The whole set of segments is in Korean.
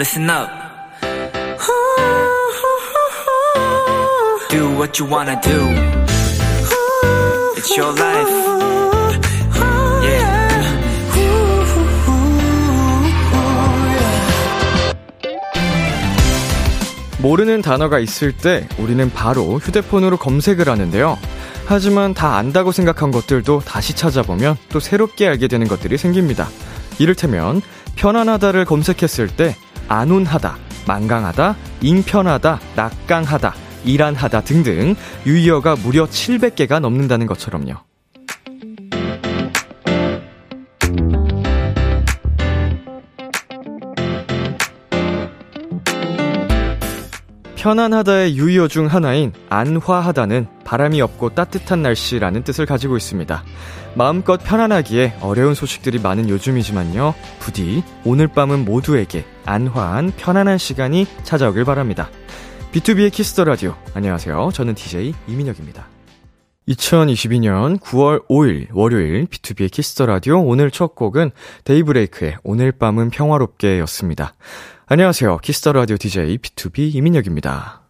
listen up. Do what you wanna do. It's your life. Yeah. 모르는 단어가 있을 때 우리는 바로 휴대폰으로 검색을 하는데요. 하지만 다 안다고 생각한 것들도 다시 찾아보면 또 새롭게 알게 되는 것들이 생깁니다. 이를테면 편안하다를 검색했을 때 안온하다, 만강하다, 잉편하다, 낙강하다, 일안하다 등등 유의어가 무려 700개가 넘는다는 것처럼요. 편안하다의 유의어 중 하나인 안화하다는 바람이 없고 따뜻한 날씨라는 뜻을 가지고 있습니다. 마음껏 편안하기에 어려운 소식들이 많은 요즘이지만요. 부디 오늘 밤은 모두에게 안온한 편안한 시간이 찾아오길 바랍니다. B2B의 키스터 라디오. 안녕하세요. 저는 DJ 이민혁입니다. 2022년 9월 5일 월요일 B2B의 키스터 라디오 오늘 첫 곡은 데이브레이크의 오늘 밤은 평화롭게 였습니다. 안녕하세요. 키스터 라디오 DJ B2B 이민혁입니다.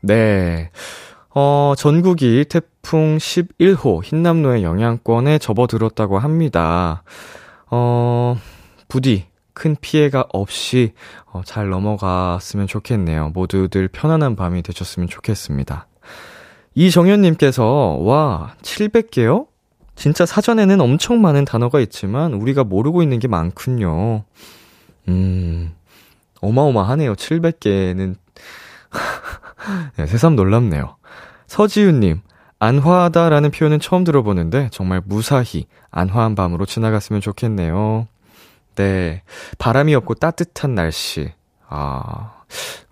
네. 어, 전국이 태풍 11호 흰남노의 영향권에 접어들었다고 합니다. 어, 부디 큰 피해가 없이 어, 잘 넘어갔으면 좋겠네요. 모두들 편안한 밤이 되셨으면 좋겠습니다. 이정현님께서, 와, 700개요? 진짜 사전에는 엄청 많은 단어가 있지만 우리가 모르고 있는 게 많군요. 음, 어마어마하네요. 700개는. 네, 새삼 놀랍네요. 서지윤님, 안화하다라는 표현은 처음 들어보는데 정말 무사히 안화한 밤으로 지나갔으면 좋겠네요. 네. 바람이 없고 따뜻한 날씨. 아,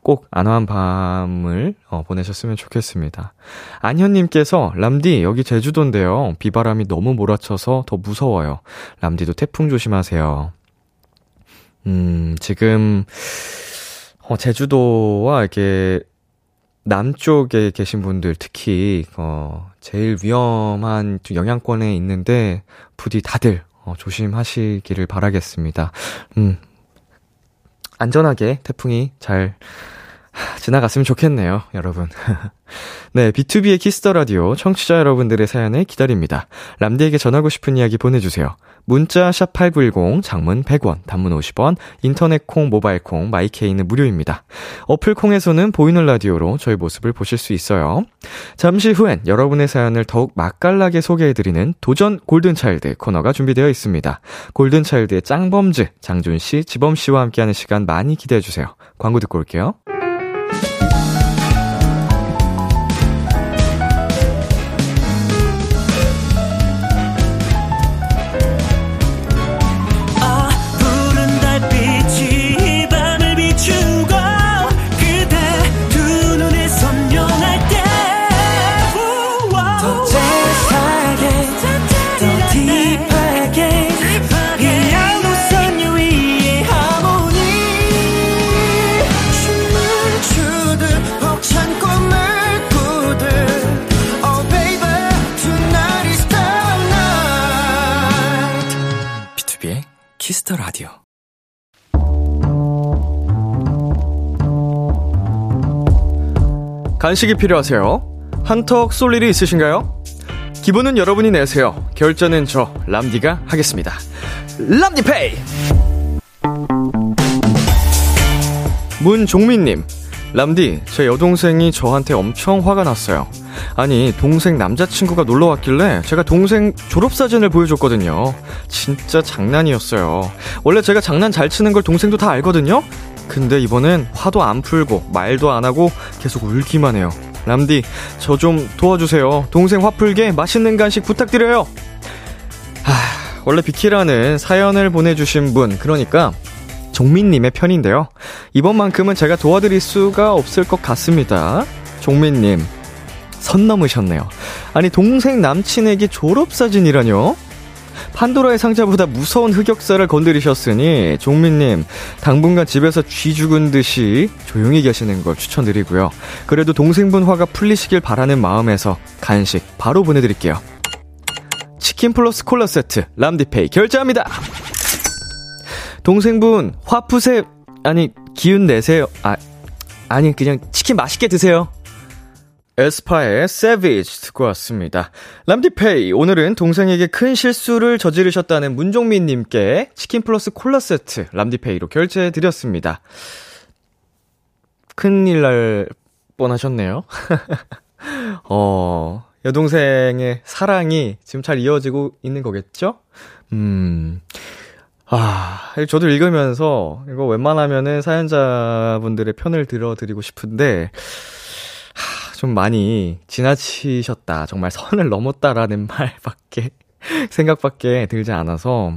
꼭 안화한 밤을 어, 보내셨으면 좋겠습니다. 안현님께서 람디 여기 제주도인데요. 비바람이 너무 몰아쳐서 더 무서워요. 람디도 태풍 조심하세요. 음, 지금, 어, 제주도와 이렇게 남쪽에 계신 분들 특히, 어, 제일 위험한 영향권에 있는데, 부디 다들, 어, 조심하시기를 바라겠습니다. 음, 안전하게 태풍이 잘 지나갔으면 좋겠네요, 여러분. 네, B2B의 키스터 라디오 청취자 여러분들의 사연을 기다립니다. 람디에게 전하고 싶은 이야기 보내주세요. 문자 샵 #8910 장문 100원, 단문 50원, 인터넷 콩, 모바일 콩, 마이케이는 무료입니다. 어플 콩에서는 보이는 라디오로 저희 모습을 보실 수 있어요. 잠시 후엔 여러분의 사연을 더욱 맛깔나게 소개해드리는 도전 골든차일드 코너가 준비되어 있습니다. 골든차일드의 짱범즈 장준 씨, 지범 씨와 함께하는 시간 많이 기대해 주세요. 광고 듣고 올게요. Bye. Kiss the Radio. 간식이 필요하세요? 한턱 쏠 일이 있으신가요? 기분은 여러분이 내세요. 결제는 저 람디가 하겠습니다. 람디페이. 문종민님, 람디, 제 여동생이 저한테 엄청 화가 났어요. 아니, 동생 남자친구가 놀러 왔길래 제가 동생 졸업사진을 보여줬거든요. 진짜 장난이었어요. 원래 제가 장난 잘 치는 걸 동생도 다 알거든요? 근데 이번엔 화도 안 풀고 말도 안 하고 계속 울기만 해요. 람디, 저 좀 도와주세요. 동생 화 풀게 맛있는 간식 부탁드려요. 하, 원래 비키라는 사연을 보내주신 분, 그러니까 종민님의 편인데요. 이번만큼은 제가 도와드릴 수가 없을 것 같습니다. 종민님, 선 넘으셨네요. 아니, 동생 남친에게 졸업사진이라뇨? 판도라의 상자보다 무서운 흑역사를 건드리셨으니, 종민님, 당분간 집에서 쥐 죽은 듯이 조용히 계시는 걸 추천드리고요. 그래도 동생분 화가 풀리시길 바라는 마음에서 간식 바로 보내드릴게요. 치킨 플러스 콜라 세트, 람디페이 결제합니다! 동생분, 화 푸세, 아니, 기운 내세요. 아, 아니, 그냥 치킨 맛있게 드세요. 에스파의 Savage 듣고 왔습니다. 람디페이, 오늘은 동생에게 큰 실수를 저지르셨다는 문종민님께 치킨 플러스 콜라 세트 람디페이로 결제해드렸습니다. 큰일 날 뻔하셨네요. 어, 여동생의 사랑이 지금 잘 이어지고 있는 거겠죠? 음, 아, 저도 읽으면서 이거 웬만하면은 사연자분들의 편을 들어드리고 싶은데, 하, 좀 많이 지나치셨다. 정말 선을 넘었다라는 말밖에, 생각밖에 들지 않아서,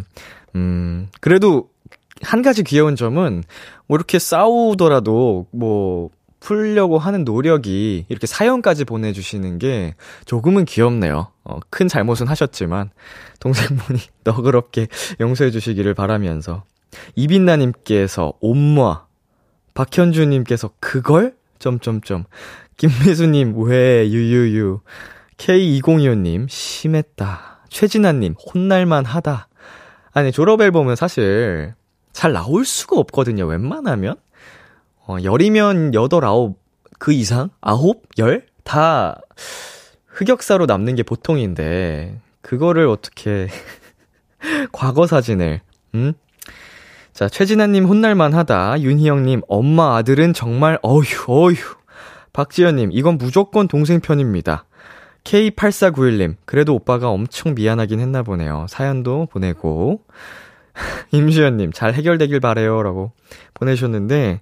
음, 그래도 한 가지 귀여운 점은, 뭐 이렇게 싸우더라도, 뭐, 풀려고 하는 노력이 이렇게 사연까지 보내주시는 게 조금은 귀엽네요. 어, 큰 잘못은 하셨지만 동생분이 너그럽게 용서해 주시기를 바라면서 이빈나님께서 옴마 박현주님께서 그걸? 점점점 김미수님 왜 유유유 K2025님 심했다 최진아님 혼날만 하다 아니 졸업 앨범은 사실 잘 나올 수가 없거든요 웬만하면 어, 열이면 여덟, 아홉, 그 이상? 아홉? 열? 다 흑역사로 남는 게 보통인데, 그거를 어떻게, 과거 사진을, 음? 자, 최진아님 혼날만 하다. 윤희영님, 엄마 아들은 정말, 어휴, 어휴. 박지연님, 이건 무조건 동생 편입니다. K8491님, 그래도 오빠가 엄청 미안하긴 했나 보네요. 사연도 보내고. 임수연님, 잘 해결되길 바래요. 라고 보내셨는데,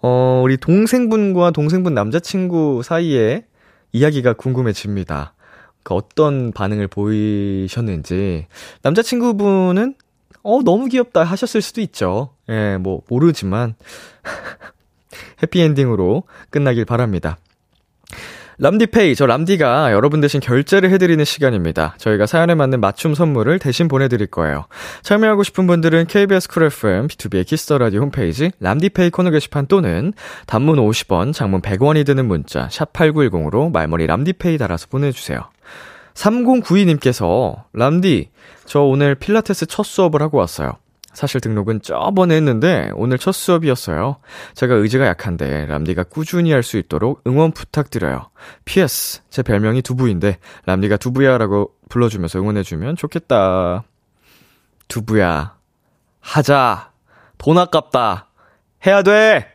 어, 우리 동생분과 동생분 남자친구 사이에 이야기가 궁금해집니다. 그 어떤 반응을 보이셨는지. 남자친구분은, 어, 너무 귀엽다 하셨을 수도 있죠. 예, 뭐, 모르지만. 해피엔딩으로 끝나길 바랍니다. 람디페이, 저 람디가 여러분 대신 결제를 해드리는 시간입니다. 저희가 사연에 맞는 맞춤 선물을 대신 보내드릴 거예요. 참여하고 싶은 분들은 KBS 쿨 FM, B2B의 키스터 라디오 홈페이지, 람디페이 코너 게시판 또는 단문 50원, 장문 100원이 드는 문자, 샵8910으로 말머리 람디페이 달아서 보내주세요. 3092님께서, 람디, 저 오늘 필라테스 첫 수업을 하고 왔어요. 사실 등록은 저번에 했는데 오늘 첫 수업이었어요. 제가 의지가 약한데 람디가 꾸준히 할 수 있도록 응원 부탁드려요. PS 제 별명이 두부인데 람디가 두부야라고 불러주면서 응원해주면 좋겠다. 두부야 하자 돈 아깝다 해야 돼.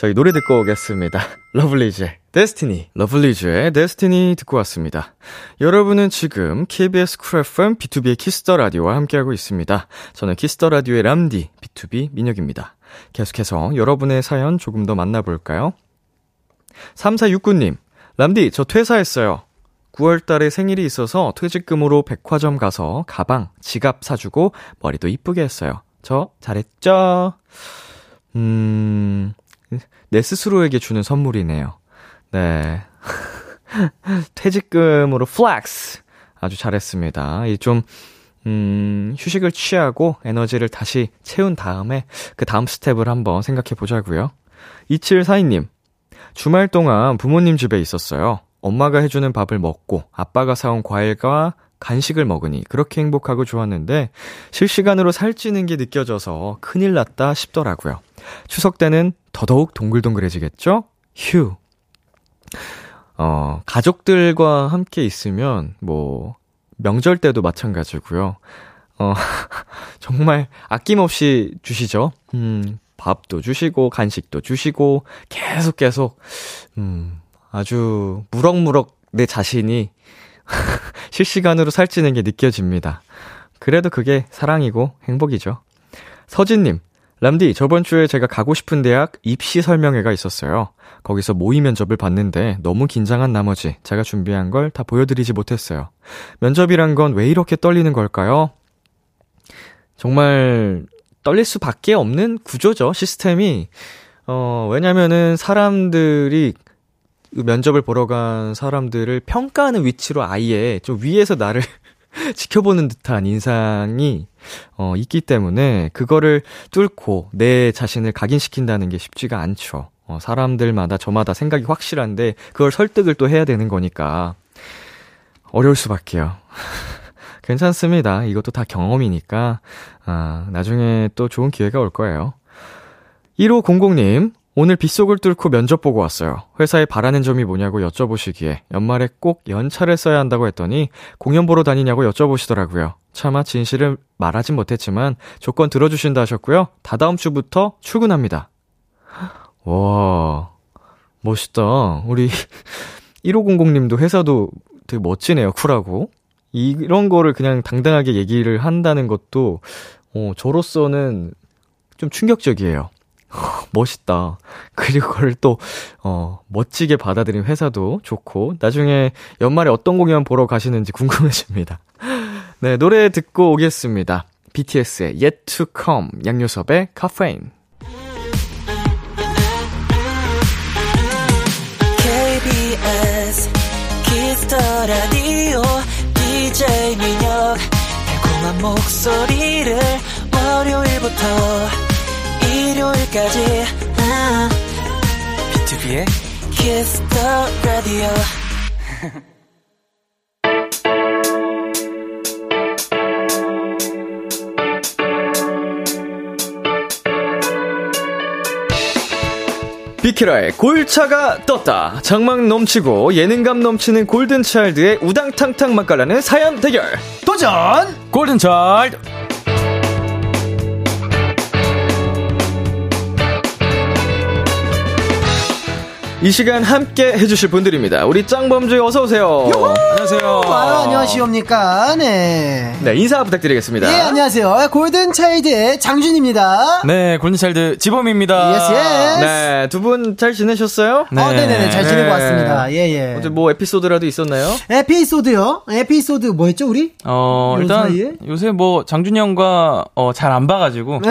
저희 노래 듣고 오겠습니다. 러블리즈의 Destiny, 러블리즈의 Destiny 듣고 왔습니다. 여러분은 지금 KBS 쿨 FM B2B의 키스터 라디오와 함께하고 있습니다. 저는 키스터 라디오의 람디 B2B 민혁입니다. 계속해서 여러분의 사연 조금 더 만나볼까요? 3469님, 람디, 저 퇴사했어요. 9월 달에 생일이 있어서 퇴직금으로 백화점 가서 가방, 지갑 사주고 머리도 이쁘게 했어요. 저 잘했죠? 음, 내 스스로에게 주는 선물이네요. 네. 퇴직금으로 flex. 아주 잘했습니다. 이 좀, 음, 휴식을 취하고 에너지를 다시 채운 다음에 그 다음 스텝을 한번 생각해 보자고요. 2742님. 주말 동안 부모님 집에 있었어요. 엄마가 해주는 밥을 먹고 아빠가 사온 과일과 간식을 먹으니 그렇게 행복하고 좋았는데 실시간으로 살찌는 게 느껴져서 큰일 났다 싶더라고요. 추석 때는 더더욱 동글동글해지겠죠? 휴. 어, 가족들과 함께 있으면, 뭐, 명절 때도 마찬가지고요. 어, 정말 아낌없이 주시죠. 음, 밥도 주시고, 간식도 주시고, 계속 계속, 음, 아주 무럭무럭 내 자신이 실시간으로 살찌는 게 느껴집니다. 그래도 그게 사랑이고 행복이죠. 서진님, 람디, 저번 주에 제가 가고 싶은 대학 입시 설명회가 있었어요. 거기서 모의 면접을 봤는데 너무 긴장한 나머지 제가 준비한 걸 다 보여드리지 못했어요. 면접이란 건 왜 이렇게 떨리는 걸까요? 정말 떨릴 수밖에 없는 구조죠, 시스템이. 어, 왜냐면은 사람들이 면접을 보러 간 사람들을 평가하는 위치로 아예 좀 위에서 나를 지켜보는 듯한 인상이 어, 있기 때문에 그거를 뚫고 내 자신을 각인시킨다는 게 쉽지가 않죠. 어, 사람들마다 저마다 생각이 확실한데 그걸 설득을 또 해야 되는 거니까 어려울 수밖에요. 괜찮습니다. 이것도 다 경험이니까, 아, 나중에 또 좋은 기회가 올 거예요. 1500님, 오늘 빗속을 뚫고 면접 보고 왔어요. 회사에 바라는 점이 뭐냐고 여쭤보시기에 연말에 꼭 연차를 써야 한다고 했더니 공연 보러 다니냐고 여쭤보시더라고요. 차마 진실을 말하진 못했지만 조건 들어주신다 하셨고요. 다다음 주부터 출근합니다. 와, 멋있다. 우리 1500님도 회사도 되게 멋지네요. 쿨하고. 이런 거를 그냥 당당하게 얘기를 한다는 것도, 어, 저로서는 좀 충격적이에요. 멋있다. 그리고 그걸 또, 어, 멋지게 받아들인 회사도 좋고, 나중에 연말에 어떤 공연 보러 가시는지 궁금해집니다. 네, 노래 듣고 오겠습니다. BTS의 Yet to Come, 양요섭의 카페인. KBS Kiss the Radio DJ 민혁 달콤한 목소리를 월요일부터 일요일까지 비투비의 Kiss the Radio 비키라의 골차가 떴다. 장막 넘치고 예능감 넘치는 골든차일드의 우당탕탕 맛깔나는 사연 대결. 도전! 골든차일드 이 시간 함께 해주실 분들입니다. 우리 짱범즈 어서 오세요. 안녕하세요 아유, 안녕하십니까. 네. 네, 인사 부탁드리겠습니다. 예, 안녕하세요. 골든 차일드의 장준입니다. 네 골든차일드 지범입니다 yes, yes. 네, 두 분 잘 지내셨어요? 네. 어, 네네네. 잘 지내고 네. 왔습니다. 예, 예. 어제 뭐 에피소드라도 있었나요? 에피소드요? 에피소드 뭐 했죠, 우리? 어요 일단 사이에? 요새 뭐 장준이 형과 어, 잘 안 봐가지고 네.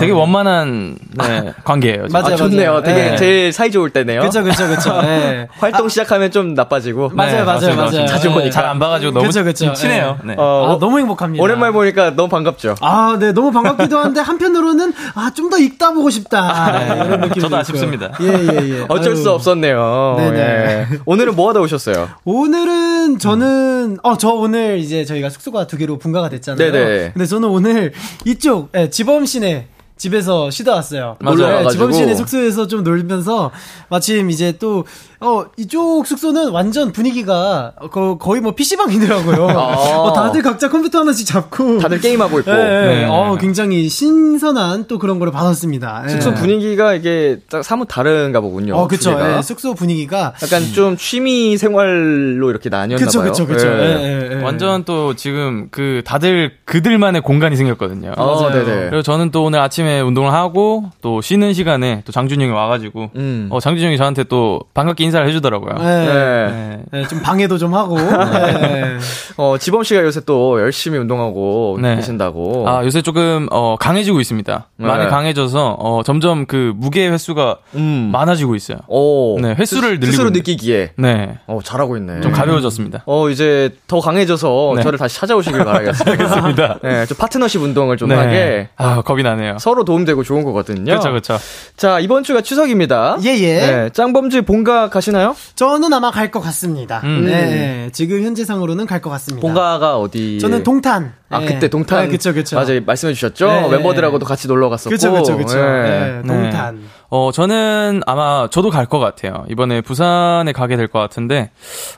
되게 원만한 네, 관계예요 지금. 맞아요, 아, 좋네요. 맞아요. 되게 네. 제일 사이 좋을 때네요. 그쵸, 그쵸, 그쵸. 네. 활동 시작하면 좀 나빠지고. 맞아요, 맞아요, 맞습니다, 맞아요. 자주 보니까. 잘 안 봐가지고 너무 그쵸, 그쵸. 좀 친해요 네. 어, 아, 너무 행복합니다. 오랜만에 보니까 너무 반갑죠. 아, 네, 너무 반갑기도 한데, 한편으로는, 아, 좀 더 읽다 보고 싶다. 네, 이런 느낌이 저도. 아쉽습니다. 예, 예, 예. 어쩔 아유. 수 없었네요. 네네. 예. 오늘은 뭐 하다 오셨어요? 오늘은 저는 어저 오늘 이제 저희가 숙소가 두 개로 분가가 됐잖아요. 네네. 근데 저는 오늘 이쪽 예, 지범 씨네 집에서 쉬다 왔어요. 맞아요. 네. 지범 씨네 숙소에서 좀 놀면서 마침 이제 또 어, 이쪽 숙소는 완전 분위기가 거, 거의 뭐 PC방이더라고요. 아. 어, 다들 각자 컴퓨터 하나씩 잡고 다들 게임하고 있고. 예, 예. 네. 어, 굉장히 신선한 또 그런 거를 받았습니다. 예. 숙소 분위기가 이게 딱 사뭇 다른가 보군요. 어, 그쵸. 예, 숙소 분위기가 약간 좀 취미 생활로 이렇게 나뉘었나 그쵸, 봐요. 그쵸, 그쵸. 예. 예, 예, 예. 완전 또 지금 그 다들 그들만의 공간이 생겼거든요. 어, 맞아요. 네네. 그리고 저는 또 오늘 아침에 운동을 하고 또 쉬는 시간에 또 장준이 형이 와가지고 음. 어 장준이 형이 저한테 또 반갑게 인사를 해주더라고요. 예. 네. 네. 예, 좀 방해도 좀 하고. 예. 어, 지범 씨가 요새 또 열심히 운동하고 네. 계신다고. 아 요새 조금 어 강해지고 있습니다. 많이 네. 강해져서 어 점점 그 무게 횟수가 음. 많아지고 있어요. 오. 네, 횟수를 스- 늘리고 스스로 있는데. 느끼기에. 네, 어, 잘하고 있네. 좀 가벼워졌습니다. 어, 이제 더 강해져서 네. 저를 다시 찾아오시길 바라겠습니다. 알겠습니다. 네, 좀 파트너십 운동을 좀 네. 하게. 아 겁이 나네요. 서로 도움되고 좋은 거거든요. 그렇죠, 그렇죠. 자, 이번 주가 추석입니다. 예, 예. 네, 짱범주 본가 가시나요? 저는 아마 갈 것 같습니다. 음. 네, 지금 현재상으로는 갈 것 같습니다. 본가가 어디? 저는 동탄. 아, 예. 그때 동탄. 네, 그쵸, 그쵸. 맞아요. 말씀해 주셨죠? 네. 멤버들하고도 같이 놀러 갔었고. 그쵸, 그쵸, 그쵸. 네. 네, 동탄. 어, 저는 아마 저도 갈 것 같아요. 이번에 부산에 가게 될 것 같은데,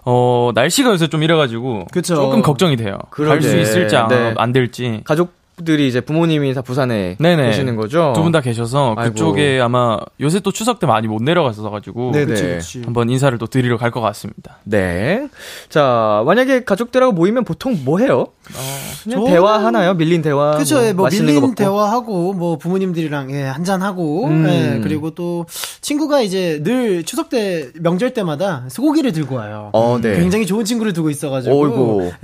어, 날씨가 요새 좀 이래가지고 그쵸. 조금 걱정이 돼요. 갈 수. 있을지 안, 네. 안 될지. 가족 들이 이제 부모님이 다 부산에 네네. 계시는 거죠? 두 분 다 계셔서 아이고. 그쪽에 아마 요새 또 추석 때 많이 못. 그치, 그치. 한번 인사를 또 드리러 갈 것 같습니다. 네. 자, 만약에 가족들하고 모이면 보통 뭐 해요? 그냥 저는- 대화 하나요? 밀린 대화. 그쵸, 예, 뭐, 맛있는 거 밀린 먹고. 대화하고, 뭐, 부모님들이랑, 예, 한잔 하고, 음. 예, 그리고 또, 친구가 이제 늘 추석 때, 명절 때마다 소고기를 들고 와요. 어, 네. 굉장히 좋은 친구를 두고 있어가지고.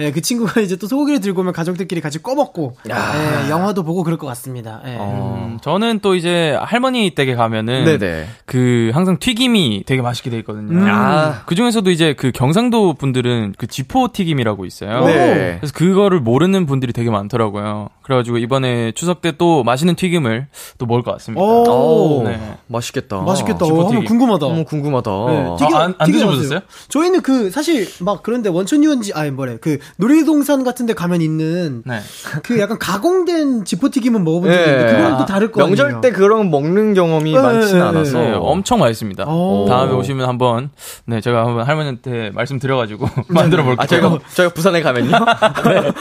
예, 그 친구가 이제 또 소고기를 들고 오면 가족들끼리 같이 꺼먹고, 야. 예, 영화도 보고 그럴 것 같습니다. 예. 음, 저는 또 이제 할머니 댁에 가면은 네네. 그 항상 튀김이 되게 맛있게 돼 있거든요. 음. 아. 그 중에서도 이제 그 경상도 분들은 그 지포 튀김이라고 있어요. 네. 그래서 그거를 모르는 분들이 되게 많더라고요. 그래가지고 이번에 추석 때 또 맛있는 튀김을 또 먹을 것 같습니다. 오. 오, 네. 맛있겠다. 맛있겠다. 어, 한번 튀김. 궁금하다. 너무 궁금하다. 네, 아, 안- 안 튀김 드셔보셨어요? 저희는 그 사실 막 그런데 원천 유원지 아니 뭐래 그 놀이동산 같은데 가면 있는 네. 그 약간 가공 된 지포튀김은 먹어본 적이 있는데 네. 그거랑 또 다를 거 아니에요. 명절 때 그런 먹는 경험이 네, 많지는 네, 않아서 네, 엄청 맛있습니다. 오. 다음에 오시면 한번 네 제가 한번 할머니한테 말씀드려가지고 만들어 볼게요. 아, 저희가, 저희가 부산에 가면요? 네.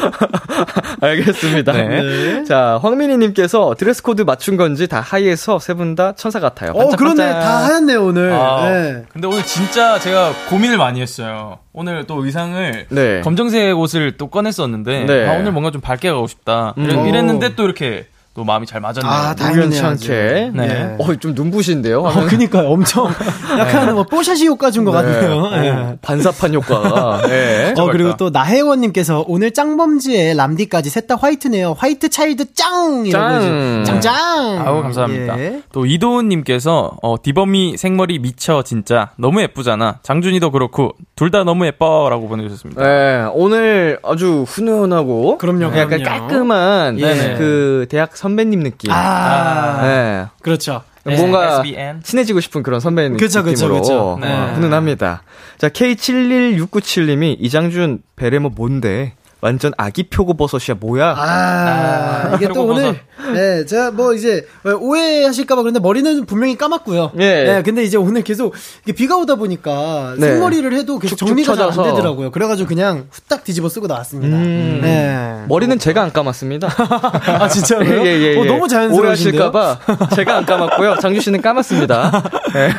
알겠습니다. 네. 자, 황민희님께서 드레스 코드 맞춘 건지 다 하얘서 세 분 다 천사 같아요. 어 그러네 반짝반짝. 다 하얗네요 오늘. 아, 네. 근데 오늘 진짜 제가 고민을 많이 했어요. 오늘 또 의상을 네. 검정색 옷을 또 꺼냈었는데 네. 아, 오늘 뭔가 좀 밝게 가고 싶다. 음. 이랬-. 이랬는데 또 이렇게 또 마음이 잘 맞았네요. 아, 않게. 네. 네. 어, 좀 눈부신데요? 어, 그니까요. 엄청 약간 뭐 뽀샤시 효과 준 것 같네요. 네. 어, 반사판 효과가. 네. 어, 그리고 또 나혜원님께서 오늘 짱범즈의 람디까지 셋 다 white네요. White Child 짱! 짱. 짱짱! 아우 감사합니다. 예. 또 이도훈님께서 어, 디범이 생머리 미쳐 진짜 너무 예쁘잖아. 장준이도 그렇고 둘 다 너무 예뻐 라고 보내주셨습니다. 네, 오늘 아주 훈훈하고. 그럼요, 약간 그럼요. 깔끔한 네네. 그 대학 선배님 느낌. 아, 네. 그렇죠. 네, 뭔가 SBN. 친해지고 싶은 그런 선배님 그쵸, 그쵸, 느낌으로 그쵸. 어, 네. 훈훈합니다. 자, K71697님이 이장준 베레모 뭔데? 완전 아기 표고버섯이야 뭐야? 아, 이게 또. 오늘, 네, 제가 뭐 이제 오해하실까봐 그런데 머리는 분명히 감았고요. 예. 네, 근데 이제 오늘 계속 비가 오다 보니까 네. 생머리를 해도 계속 축축 정리가 잘 안. 되더라고요. 그래가지고 그냥 후딱 뒤집어 쓰고 나왔습니다. 음. 네. 머리는 제가 안 감았습니다. 아, 진짜로요? 예, 예, 예. 어, 너무 자연스러우신데요? 오해하실까봐 제가 안 감았고요. 장준 씨는 감았습니다. 네.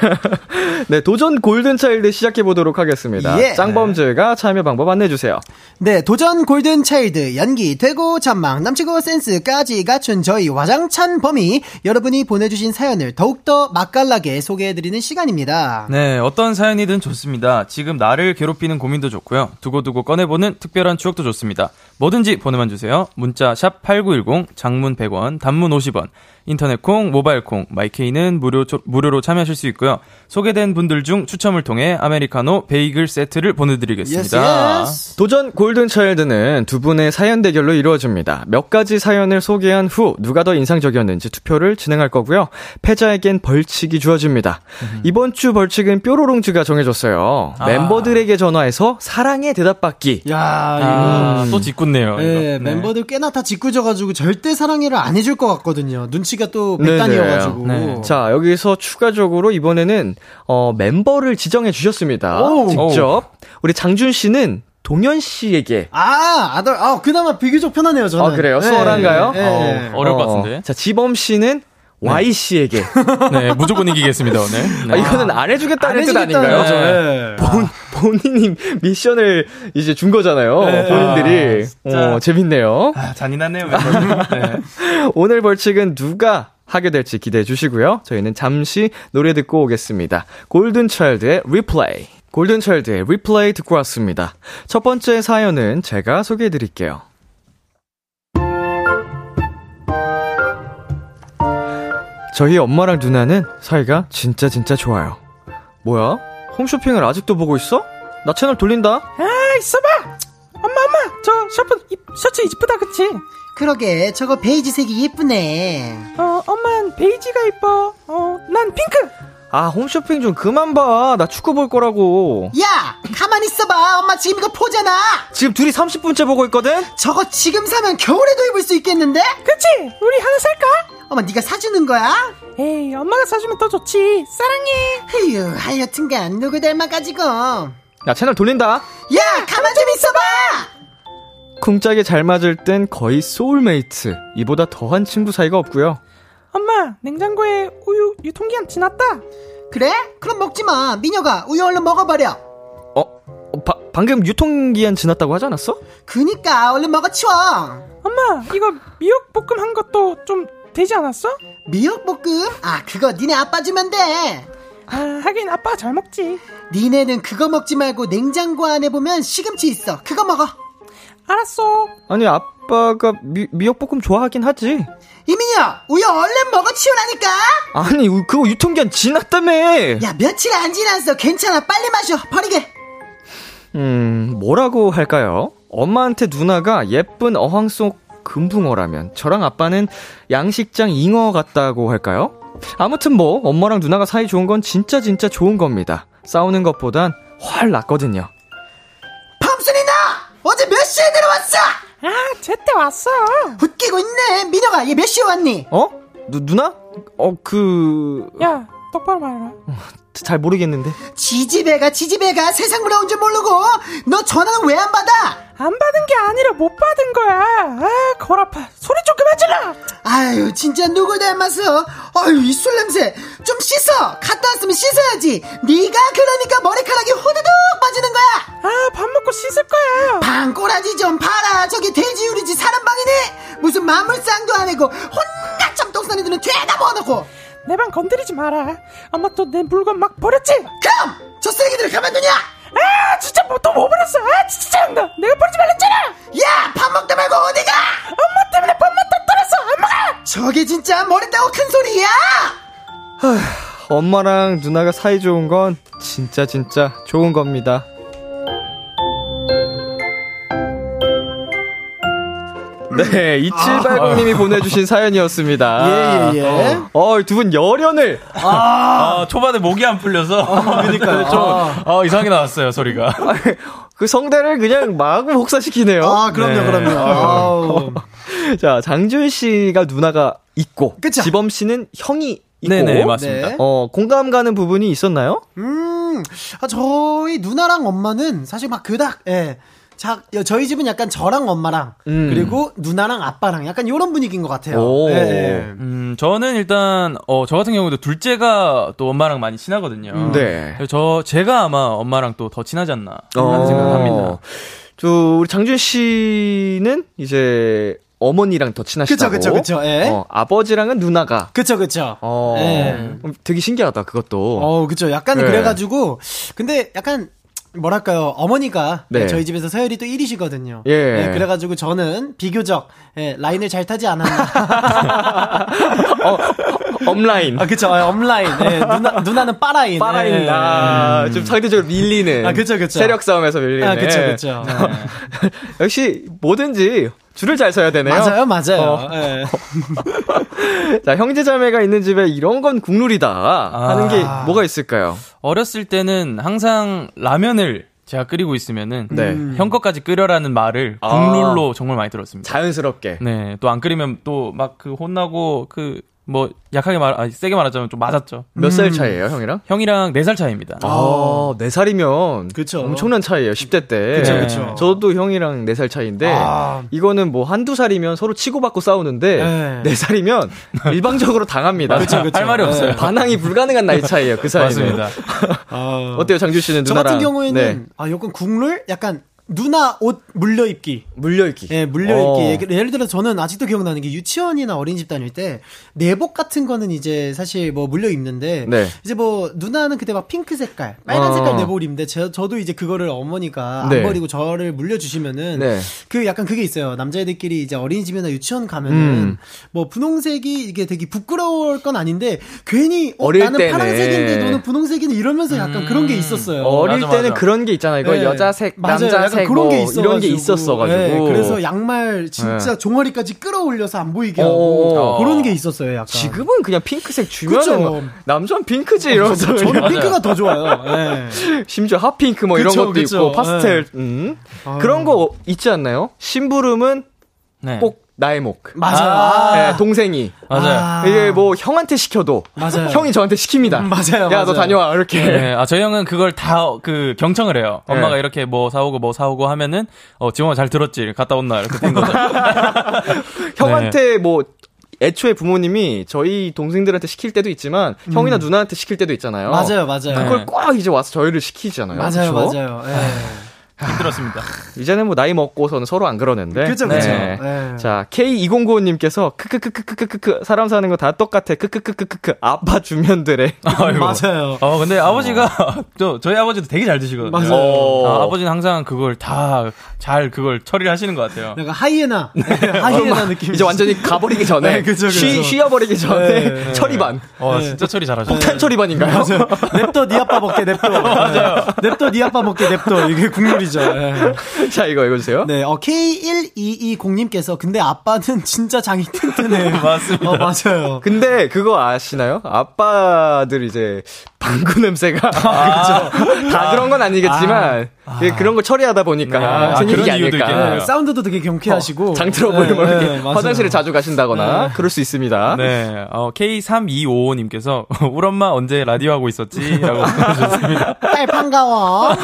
네, 도전 골든 차일드 시작해 보도록 하겠습니다. 예. 짱범즈가 참여 방법 안내해 주세요. 네, 도전 골든 차일드 연기 되고 잔망 남치고 센스까지 갖춘 저희 와장찬 범이 여러분이 보내주신 사연을 더욱더 맛깔나게 소개해드리는 시간입니다. 네, 어떤 사연이든 좋습니다. 지금 나를 괴롭히는 고민도 좋고요. 두고두고 꺼내보는 특별한 추억도 좋습니다. 뭐든지 보내만 주세요. 문자 샵 #8910 장문 100원, 단문 50원. 인터넷 콩, 모바일 콩, 마이케이는 무료 무료로 참여하실 수 있고요. 소개된 분들 중 추첨을 통해 아메리카노 베이글 세트를 보내드리겠습니다. 도전 골든차일드는 두 분의 사연 대결로 이루어집니다. 몇 가지 사연을 소개한 후 누가 더 인상적이었는지 투표를 진행할 거고요. 패자에겐 벌칙이 주어집니다. 이번 주 벌칙은 뾰로롱즈가 정해줬어요. 아. 멤버들에게 전화해서 사랑의 대답받기. 야, 아, 이거. 또 짓궂네요. 네, 이거. 네. 멤버들 꽤나 다 짓궂어가지고 절대 사랑해를 안 해줄 것 같거든요. 눈치 가 또. 백단이어가지고. 네. 자, 여기서 추가적으로 이번에는 어, 멤버를 지정해 주셨습니다. 오. 직접 우리 장준 씨는 동현 씨에게 아, 아들, 아, 그나마 비교적 편하네요, 저는. 아, 그래요? 수월한가요? 네. 어, 어려울 것 같은데. 자, 지범 씨는 Y 씨에게. 네, 무조건 이기겠습니다 오늘. 네. 아, 이거는 안 해주겠다는 뜻 아닌가요? 거죠. 네. 본, 본인이 미션을 이제 준 거잖아요. 네. 본인들이. 아. 어, 재밌네요. 아, 잔인하네요. 네. 오늘 벌칙은 누가 하게 될지 기대해 주시고요. 저희는 잠시 노래 듣고 오겠습니다. 골든 차일드의 리플레이. 골든 차일드의 리플레이 듣고 왔습니다. 첫 번째 사연은 제가 소개해 드릴게요. 저희 엄마랑 누나는 사이가 진짜 진짜 좋아요. 뭐야? 홈쇼핑을 아직도 보고 있어? 나 채널 돌린다. 아, 있어봐! 엄마, 엄마! 저 셔츠, 이, 셔츠 이쁘다, 그치? 그러게, 저거 베이지색이 예쁘네. 어, 엄만 베이지가 이뻐. 어, 난 핑크! 아, 홈쇼핑 좀 그만 봐. 나 축구 볼 거라고. 야! 가만히 있어봐! 엄마 지금 이거 보잖아! 지금 둘이 30분째 보고 있거든? 저거 지금 사면 겨울에도 입을 수 있겠는데? 그치? 우리 하나 살까? 엄마 네가 사주는 거야? 에이, 엄마가 사주면 더 좋지. 사랑해. 휴, 하여튼간 누구 닮아가지고. 야, 야, 채널 돌린다. 가만 좀 있어봐! 쿵짝이 잘 맞을 땐 거의 소울메이트. 이보다 더한 친구 사이가 없고요. 엄마, 냉장고에 우유 유통기한 지났다. 그래? 그럼 먹지 마. 미녀가 우유 얼른 먹어버려. 어, 어, 바, 방금 유통기한 지났다고 하지 않았어? 그니까 얼른 먹어 치워. 엄마, 이거 미역볶음 한 것도 좀 되지 않았어? 미역볶음? 아, 그거 니네 아빠 주면 돼. 아, 하긴 아빠가 잘 먹지. 니네는 그거 먹지 말고 냉장고 안에 보면 시금치 있어. 그거 먹어. 알았어. 아니, 아빠 가 미, 미역볶음 좋아하긴 하지. 이민여, 우유 얼른 먹어 치우라니까. 아니, 우- 그거 유통기한 지났다며! 야, 며칠 안 지났어. 괜찮아. 빨리 마셔. 버리게. 음, 뭐라고 할까요? 엄마한테 누나가 예쁜 어항 속 금붕어라면 저랑 아빠는 양식장 잉어 같다고 할까요? 아무튼 뭐 엄마랑 누나가 사이 좋은 건 진짜 진짜 좋은 겁니다. 싸우는 것보단 훨 낫거든요. 밤순이 나 어제 몇 시에 내려왔어? 아, 제때 왔어. 웃기고 있네. 민혁아, 얘 몇 시에 왔니? 어? 누, 누나? 어, 그, 야, 똑바로 말해라. 잘 모르겠는데. 지지배가 지지배가 세상 물어온 줄 모르고 너 전화는 왜 안 받아? 안 받은 게 아니라 못 받은 거야. 아, 골 아파. 소리 좀 그만 질러. 아유 진짜 누구 닮았어? 아유 이술 냄새 좀 씻어 갔다 왔으면 씻어야지 네가 그러니까 머리카락이 후두둑 빠지는 거야 아, 밥 먹고 씻을 거야. 방꼬라지 좀 봐라 저기 돼지 우리 집 사람 방이네 무슨 마물상도 아니고 혼자 참똥산이들은 죄다 모아놓고 내 방 건드리지 마라. 엄마 또 내 물건 막 버렸지? 그럼 저 쓰레기들을 가만두냐 아, 진짜 뭐 또뭐 버렸어. 아, 진짜 짜증나. 내가 버리지 말랬잖아. 야 밥 먹다 말고 어디가 엄마 때문에 밥만 다 떨었어. 안 먹어. 저게 진짜 머리 따고 큰 소리야 엄마랑 누나가 사이 좋은 건 진짜 진짜 좋은 겁니다. 네, 2780님이 보내주신 사연이었습니다. 예, 예, 예. 어, 두 분 열연을. 아, 초반에 목이 안 풀려서. 그러니까요. 좀, 어, 이상하게 나왔어요, 소리가. 그 성대를 그냥 마구 복사시키네요. 아 그럼요 네. 그럼요 아우. 자, 장준 씨가 누나가 있고, 그쵸. 지범 씨는 형이 있고, 네네, 맞습니다. 네. 어, 공감 가는 부분이 있었나요? 음, 아, 저희 누나랑 엄마는 사실 막 그닥, 예. 자, 여- 저희 집은 약간 저랑 엄마랑, 음. 그리고 누나랑 아빠랑 약간 요런 분위기인 것 같아요. 오. 예, 예. 음, 저는 일단, 어, 저 같은 경우도 둘째가 또 엄마랑 많이 친하거든요. 네. 그래서 저, 제가 아마 엄마랑 또 더 친하지 않나. 라는 생각을 합니다. 어. 저, 우리 장준 씨는 이제 어머니랑 더 친하시다고. 그쵸, 그쵸, 그쵸, 예. 어, 아버지랑은 누나가. 그쵸, 그쵸. 어. 예. 음, 되게 신기하다, 그것도. 어, 그쵸. 약간 네. 그래가지고, 근데 약간, 뭐랄까요, 어머니가 네. 네, 저희 집에서 서열이 또 1위시거든요. 예. 그래가지고 저는 비교적, 예, 라인을 잘 타지 않았나. 어, 업라인. 아, 그쵸. 아, 업라인. 예, 누나, 누나는 빠라인. 빠라인. 예. 아, 좀 상대적으로 밀리는. 아, 그쵸, 그쵸. 세력 싸움에서 밀리는. 아, 그쵸, 그쵸. 역시 뭐든지 줄을 잘 서야 되네요. 맞아요, 맞아요. 어. 예. 자, 형제자매가 있는 집에 이런 건 국룰이다 하는 게 뭐가 있을까요? 어렸을 때는 항상 라면을 제가 끓이고 있으면은 네. 음. 형 것까지 끓여라는 말을 아. 국룰로 정말 많이 들었습니다. 자연스럽게. 네, 또 안 끓이면 또 막 그 혼나고 그 뭐 약하게 말, 아니 세게 말하자면 좀 맞았죠. 몇 살 차이예요, 형이랑? 형이랑 4살 차이입니다. 아, 4살이면 그쵸. 엄청난 차이예요, 10대 때. 그쵸, 네. 그쵸. 저도 형이랑 4살 차이인데 아. 이거는 뭐 한두 살이면 서로 치고받고 싸우는데 네. 네. 4살이면 일방적으로 당합니다. 그쵸, 그쵸. 할 말이 네. 없어요. 반항이 불가능한 나이 차이예요, 그 사이는. 맞습니다. 어때요, 장주 씨는 저 누나랑? 같은 경우에는 네. 아 약간 국룰 약간 누나 옷 물려입기. 물려입기. 예, 물려입기. 어. 예를- 들어 저는 아직도 기억나는 게 유치원이나 어린이집 다닐 때 내복 같은 거는 이제 사실 뭐 물려 입는데 네. 이제 뭐 누나는 그때 막 핑크 색깔, 빨간 어. 색깔 내복을 입는데 저, 저도 이제 그거를 어머니가 안 네. 버리고 저를 물려 주시면은 네. 그 약간 그게 있어요. 남자애들끼리 이제 어린이집이나 유치원 가면은 음. 뭐 분홍색이 이게 되게 부끄러울 건 아닌데 괜히 어, 어릴 나는 때는. 파란색인데 너는 분홍색이네 이러면서 약간 그런 게 있었어요. 어릴 맞아, 때는 맞아. 그런 게 있잖아요. 이거 네. 여자색, 남자색, 그런 뭐 게 있어가지고. 이런 게 있었어가지고. 네, 그래서 양말 진짜 종아리까지 끌어올려서 안 보이게 어. 하고 그런 게 있었어요. 약간. 지금은 그냥 핑크색. 뭐 남자는 핑크지 이러면서 저는 그냥 핑크가 더 좋아요. 네. 심지어 핫핑크 뭐 이런 그쵸, 것도 그쵸. 있고 파스텔 음. 아. 그런 거 있지 않나요? 심부름은 네. 꼭 나의 목. 맞아요. 아. 아. 네, 동생이 맞아요. 아. 이게 뭐 형한테 시켜도 맞아요. 형이 저한테 시킵니다. 음, 맞아요, 야 맞아요. 너 다녀와 이렇게. 네, 아, 저희 형은 그걸 다, 그, 경청을 해요. 네. 엄마가 이렇게 뭐 사오고 뭐 사오고 하면은, 어, 지원아 잘 들었지? 갔다 온나? 이렇게 된 거죠. 형한테 뭐 애초에 부모님이 저희 동생들한테 시킬 때도 있지만 형이나 누나한테 시킬 때도 있잖아요. 음. 맞아요, 맞아요. 그걸 꼭 이제 와서 저희를 시키잖아요. 맞아요, 그쵸? 맞아요. 예. 힘들었습니다. 이제는 뭐 나이 먹고서는 서로 안 그러는데. 그죠, 그죠. 네. 자, K2095님께서 크크크크크크크 사람 사는 거 다 똑같아. 크크크크크크 아빠 주면들의 아이고. 맞아요. 어, 근데 아버지가, 저, 저희 아버지도 되게 잘 드시거든요. 맞아요. 어. 아, 아버지는 항상 그걸 다, 잘 그걸 처리를 하시는 것 같아요. 약간 하이에나. 하이에나 느낌. 이제 완전히 가버리기 전에 네, 그죠, 그죠. 쉬, 쉬어버리기 전에 네. 처리반 어, 진짜 처리 잘하시네. 폭탄 처리반인가요? 냅둬 네 아빠 먹게 냅둬. 맞아요. 냅둬 네 아빠 먹게 냅둬. 이게 국룰이 죠. 꿀이죠. 예. 자, 이거 읽어주세요. 네, 어, K1220님께서, 근데 아빠는 진짜 장이 튼튼해요. 맞습니다. 어, 맞아요. 근데 그거 아시나요? 아빠들 이제 방구 냄새가 다 그런 건 아니겠지만 예, 그런 걸 처리하다 보니까 아, 생기는 게 그런 이유도 아닐까. 있겠네요. 네, 사운드도 되게 경쾌하시고. 장 틀어보이면 네, 이렇게 네. 화장실에 자주 가신다거나 그럴 수 있습니다. 네, 어, K3255님께서, 우리 엄마 언제 라디오 하고 있었지? 라고 보내주셨습니다. 딸 반가워.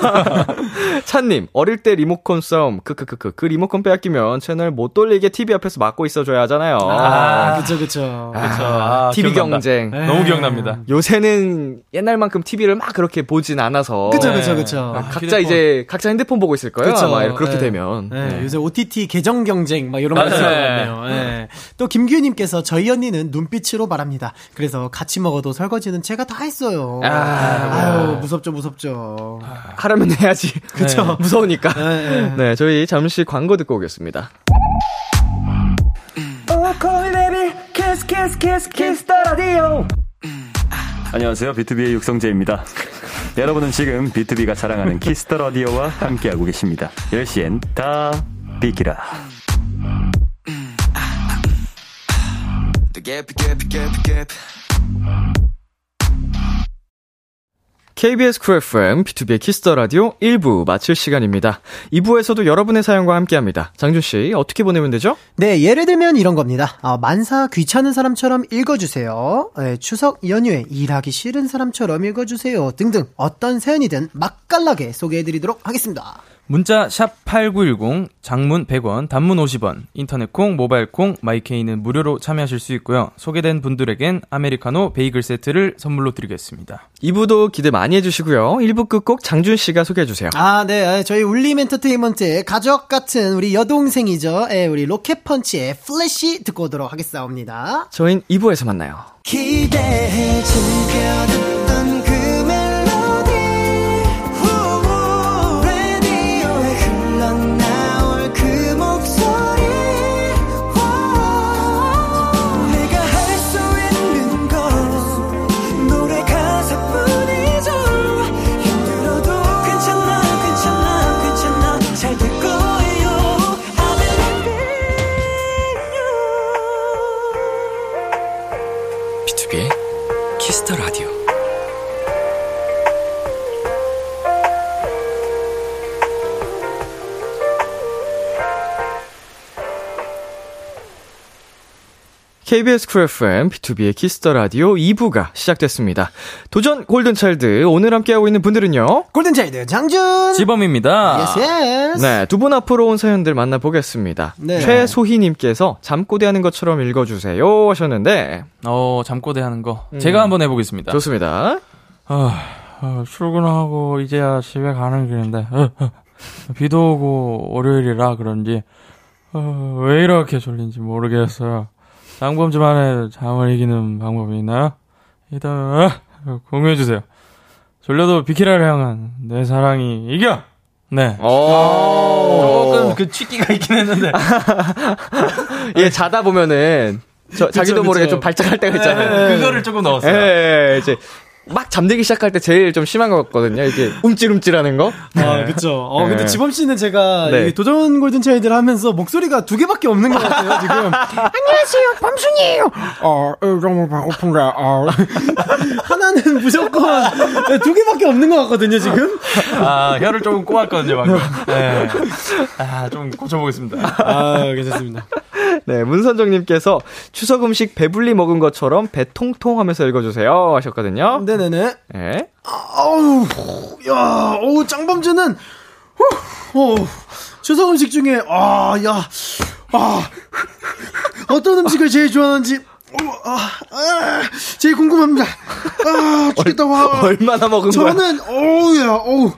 찬님 어릴 때 리모컨 싸움 크크크크 그 리모컨 빼앗기면 채널 못 돌리게 TV 앞에서 막고 있어줘야 하잖아요. 아, 그쵸, 그쵸. 그쵸. 아, TV 기억난다. 경쟁. 네. 너무 기억납니다. 요새는 옛날만큼 TV를 막 그렇게 보진 않아서 그쵸, 네. 그쵸, 그쵸. 아, 각자 휴대폰. 이제 각자 핸드폰 보고 있을 거예요. 그쵸. 아마 그렇게 네. 되면. 네, 요새 OTT 계정 경쟁 막 이런 거. 네. 또 김규님께서 저희 언니는 눈빛으로 말합니다. 그래서 같이 먹어도 설거지는 제가 다 했어요. 아, 아유 무섭죠, 무섭죠. 하려면 해야지. 그쵸. 무서우니까. 네, 네. 네, 저희 잠시 광고 듣고 오겠습니다. 안녕하세요. 비투비의 육성재입니다. 여러분은 지금 비투비가 자랑하는 Kiss the Radio와 함께하고 계십니다. 10시엔 다 비키라. KBS 쿨 FM, B2B의 키스터 라디오 1부 마칠 시간입니다. 2부에서도 여러분의 사연과 함께 합니다. 장준씨, 어떻게 보내면 되죠? 네, 예를 들면 이런 겁니다. 아, 만사 귀찮은 사람처럼 읽어주세요. 네, 추석 연휴에 일하기 싫은 사람처럼 읽어주세요. 등등 어떤 사연이든 맛깔나게 소개해드리도록 하겠습니다. 문자 샵 8910 장문 100원 단문 50원 인터넷 콩 모바일 콩 my K는 무료로 참여하실 수 있고요. 소개된 분들에겐 아메리카노 베이글 세트를 선물로 드리겠습니다. 2부도 기대 많이 해주시고요. 1부 끝곡 장준 씨가 소개해주세요. 아, 네. 아, 저희 울림 엔터테인먼트의 가족 같은 우리 여동생이죠. 예, 우리 로켓펀치의 플래시 듣고 오도록 하겠습니다. 저희는 2부에서 만나요. 기대해 즐겨듣던 KBS 쿨 FM, B2B의 키스터 라디오 2부가 시작됐습니다. 도전 골든차일드, 오늘 함께하고 있는 분들은요? 골든차일드 장준! 지범입니다. yes, yes! 네, 두 분 앞으로 온 사연들 만나보겠습니다. 네. 최소희님께서 잠꼬대 하는 것처럼 읽어주세요 하셨는데, 어, 잠꼬대 하는 거. 음. 제가 한번 해보겠습니다. 좋습니다. 아, 어, 출근하고 이제야 집에 가는 길인데, 어, 어, 비도 오고 월요일이라 그런지, 어, 왜 이렇게 졸린지 모르겠어요. 장범주만의 잠을 이기는 방법이 있나요? 일단, 어, 공유해주세요. 졸려도 비키라를 향한 내 사랑이 이겨! 네. 오. 조금 그 취기가 있긴 했는데. 예, 자다 보면은, 저, 자기도 모르게 그쵸. 좀 발작할 때가 있잖아요. 그거를 조금 넣었어요. 예, 이제, 막 잠들기 시작할 때 제일 좀 심한 것 같거든요. 이게 움찔움찔하는 거. 아, 그쵸. 어, 근데 네. 지범 씨는 제가 네. 이 도전 골든차일드를 하면서 목소리가 두 개밖에 없는 것 같아요, 지금. 안녕하세요, 범순이에요. 어, 너무 배고픈데, 어. 하나는 무조건 네, 두 개밖에 없는 것 같거든요, 지금. 아, 혀를 조금 꼬았거든요, 방금. 네. 아, 좀 고쳐보겠습니다. 아, 괜찮습니다. 네, 문선정님께서 추석 음식 배불리 먹은 것처럼 배 통통 하면서 읽어주세요 하셨거든요. 네 네네. 네. 아우, 야, 어우, 짱범주는, 후, 어, 추석 음식 중에, 아, 야, 아, 어떤 음식을 제일 좋아하는지, 어, 아, 아, 제일 궁금합니다. 아, 죽겠다, 와. 얼마나 먹은 거야? 저는, 어우야, 어우.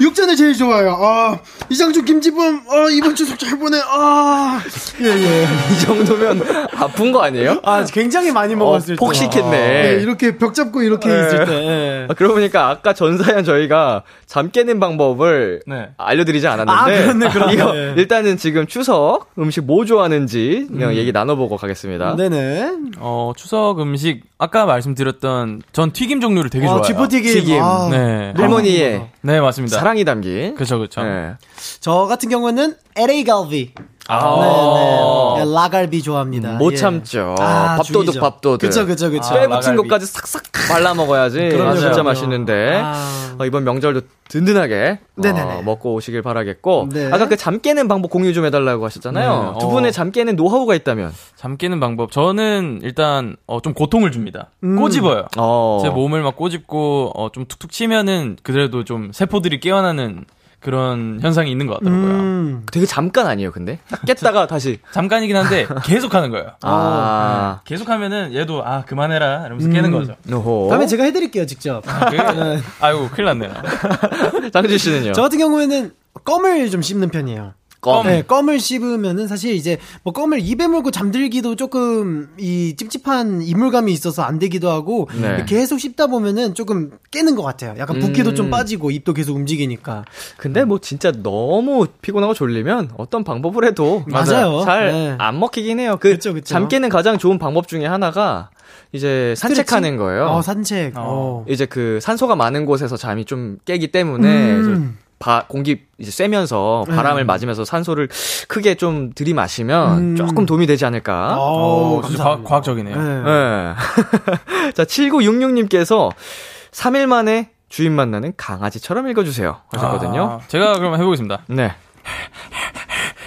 육전을 제일 좋아해요. 아, 이장준, 김지범, 아, 이번 추석 잘 보내, 아. 예, 예. 이 정도면 아픈 거 아니에요? 아, 굉장히 많이 먹었을 때. 폭식했네. 예, 이렇게 벽 잡고 이렇게 네. 있을 때. 예. 아, 그러고 보니까 아까 전사연 저희가 잠 깨는 방법을 네. 알려드리지 않았는데 아, 그렇네, 그렇네. 이거 네. 일단은 지금 추석 음식 뭐 좋아하는지 그냥 얘기 나눠보고 가겠습니다. 네네. 어, 추석 음식, 아까 말씀드렸던 전 튀김 종류를 되게 아, 좋아해요. 쥐포튀김. 튀김. 아, 네. 할머니의 네, 맞습니다. 사랑이 담긴. 그쵸, 그쵸. 네. 저 같은 경우는 LA 갈비. 아. 네, 네. 라갈비 좋아합니다. 못 예. 참죠. 아, 밥도둑, 죽이죠. 밥도둑. 그쵸, 그쵸, 그쵸. 뼈 아, 붙은 라갈비. 것까지 싹싹 발라 먹어야지. 그럼요, 진짜 그럼요. 맛있는데. 아. 어, 이번 명절도 든든하게 어, 네네네. 먹고 오시길 바라겠고. 네. 아까 그 잠 깨는 방법 공유 좀 해달라고 하셨잖아요. 네. 두 어. 분의 잠 깨는 노하우가 있다면. 잠 깨는 방법. 저는 일단, 어, 좀 고통을 줍니다. 꼬집어요. 어. 제 몸을 막 꼬집고, 어, 좀 툭툭 치면은, 그래도 좀 세포들이 깨어나는 그런 현상이 있는 것 같더라고요. 음. 되게 잠깐 아니에요, 근데? 딱 깼다가 다시. 잠깐이긴 한데, 계속 하는 거예요. 아. 계속 하면은 얘도, 아, 그만해라. 이러면서 깨는 거죠. 노호. 다음에 제가 해드릴게요, 직접. 그, 아이고, 큰일 났네요. 장준 씨는요? 저 같은 경우에는 껌을 좀 씹는 편이에요. 껌. 네, 껌을 씹으면은 사실 이제 뭐 껌을 입에 물고 잠들기도 조금 이 찝찝한 이물감이 있어서 안 되기도 하고 네. 계속 씹다 보면은 조금 깨는 것 같아요. 약간 붓기도 음. 좀 빠지고 입도 계속 움직이니까. 근데 뭐 진짜 너무 피곤하고 졸리면 어떤 방법을 해도 맞아요. 잘 네. 안 먹히긴 해요. 그 그쵸, 그쵸. 잠 깨는 가장 좋은 방법 중에 하나가 이제 산책하는 거예요. 어, 산책. 어. 어. 이제 그 산소가 많은 곳에서 잠이 좀 깨기 때문에 음. 저 바, 공기 이제 쐬면서 바람을 네. 맞으면서 산소를 크게 좀 들이마시면 음. 조금 도움이 되지 않을까. 어, 어, 진짜 감사합니다. 과학, 과학적이네요. 네. 네. 자, 7966님께서 3일 만에 주인 만나는 강아지처럼 읽어주세요. 하셨거든요. 아, 제가 그럼 해보겠습니다. 네.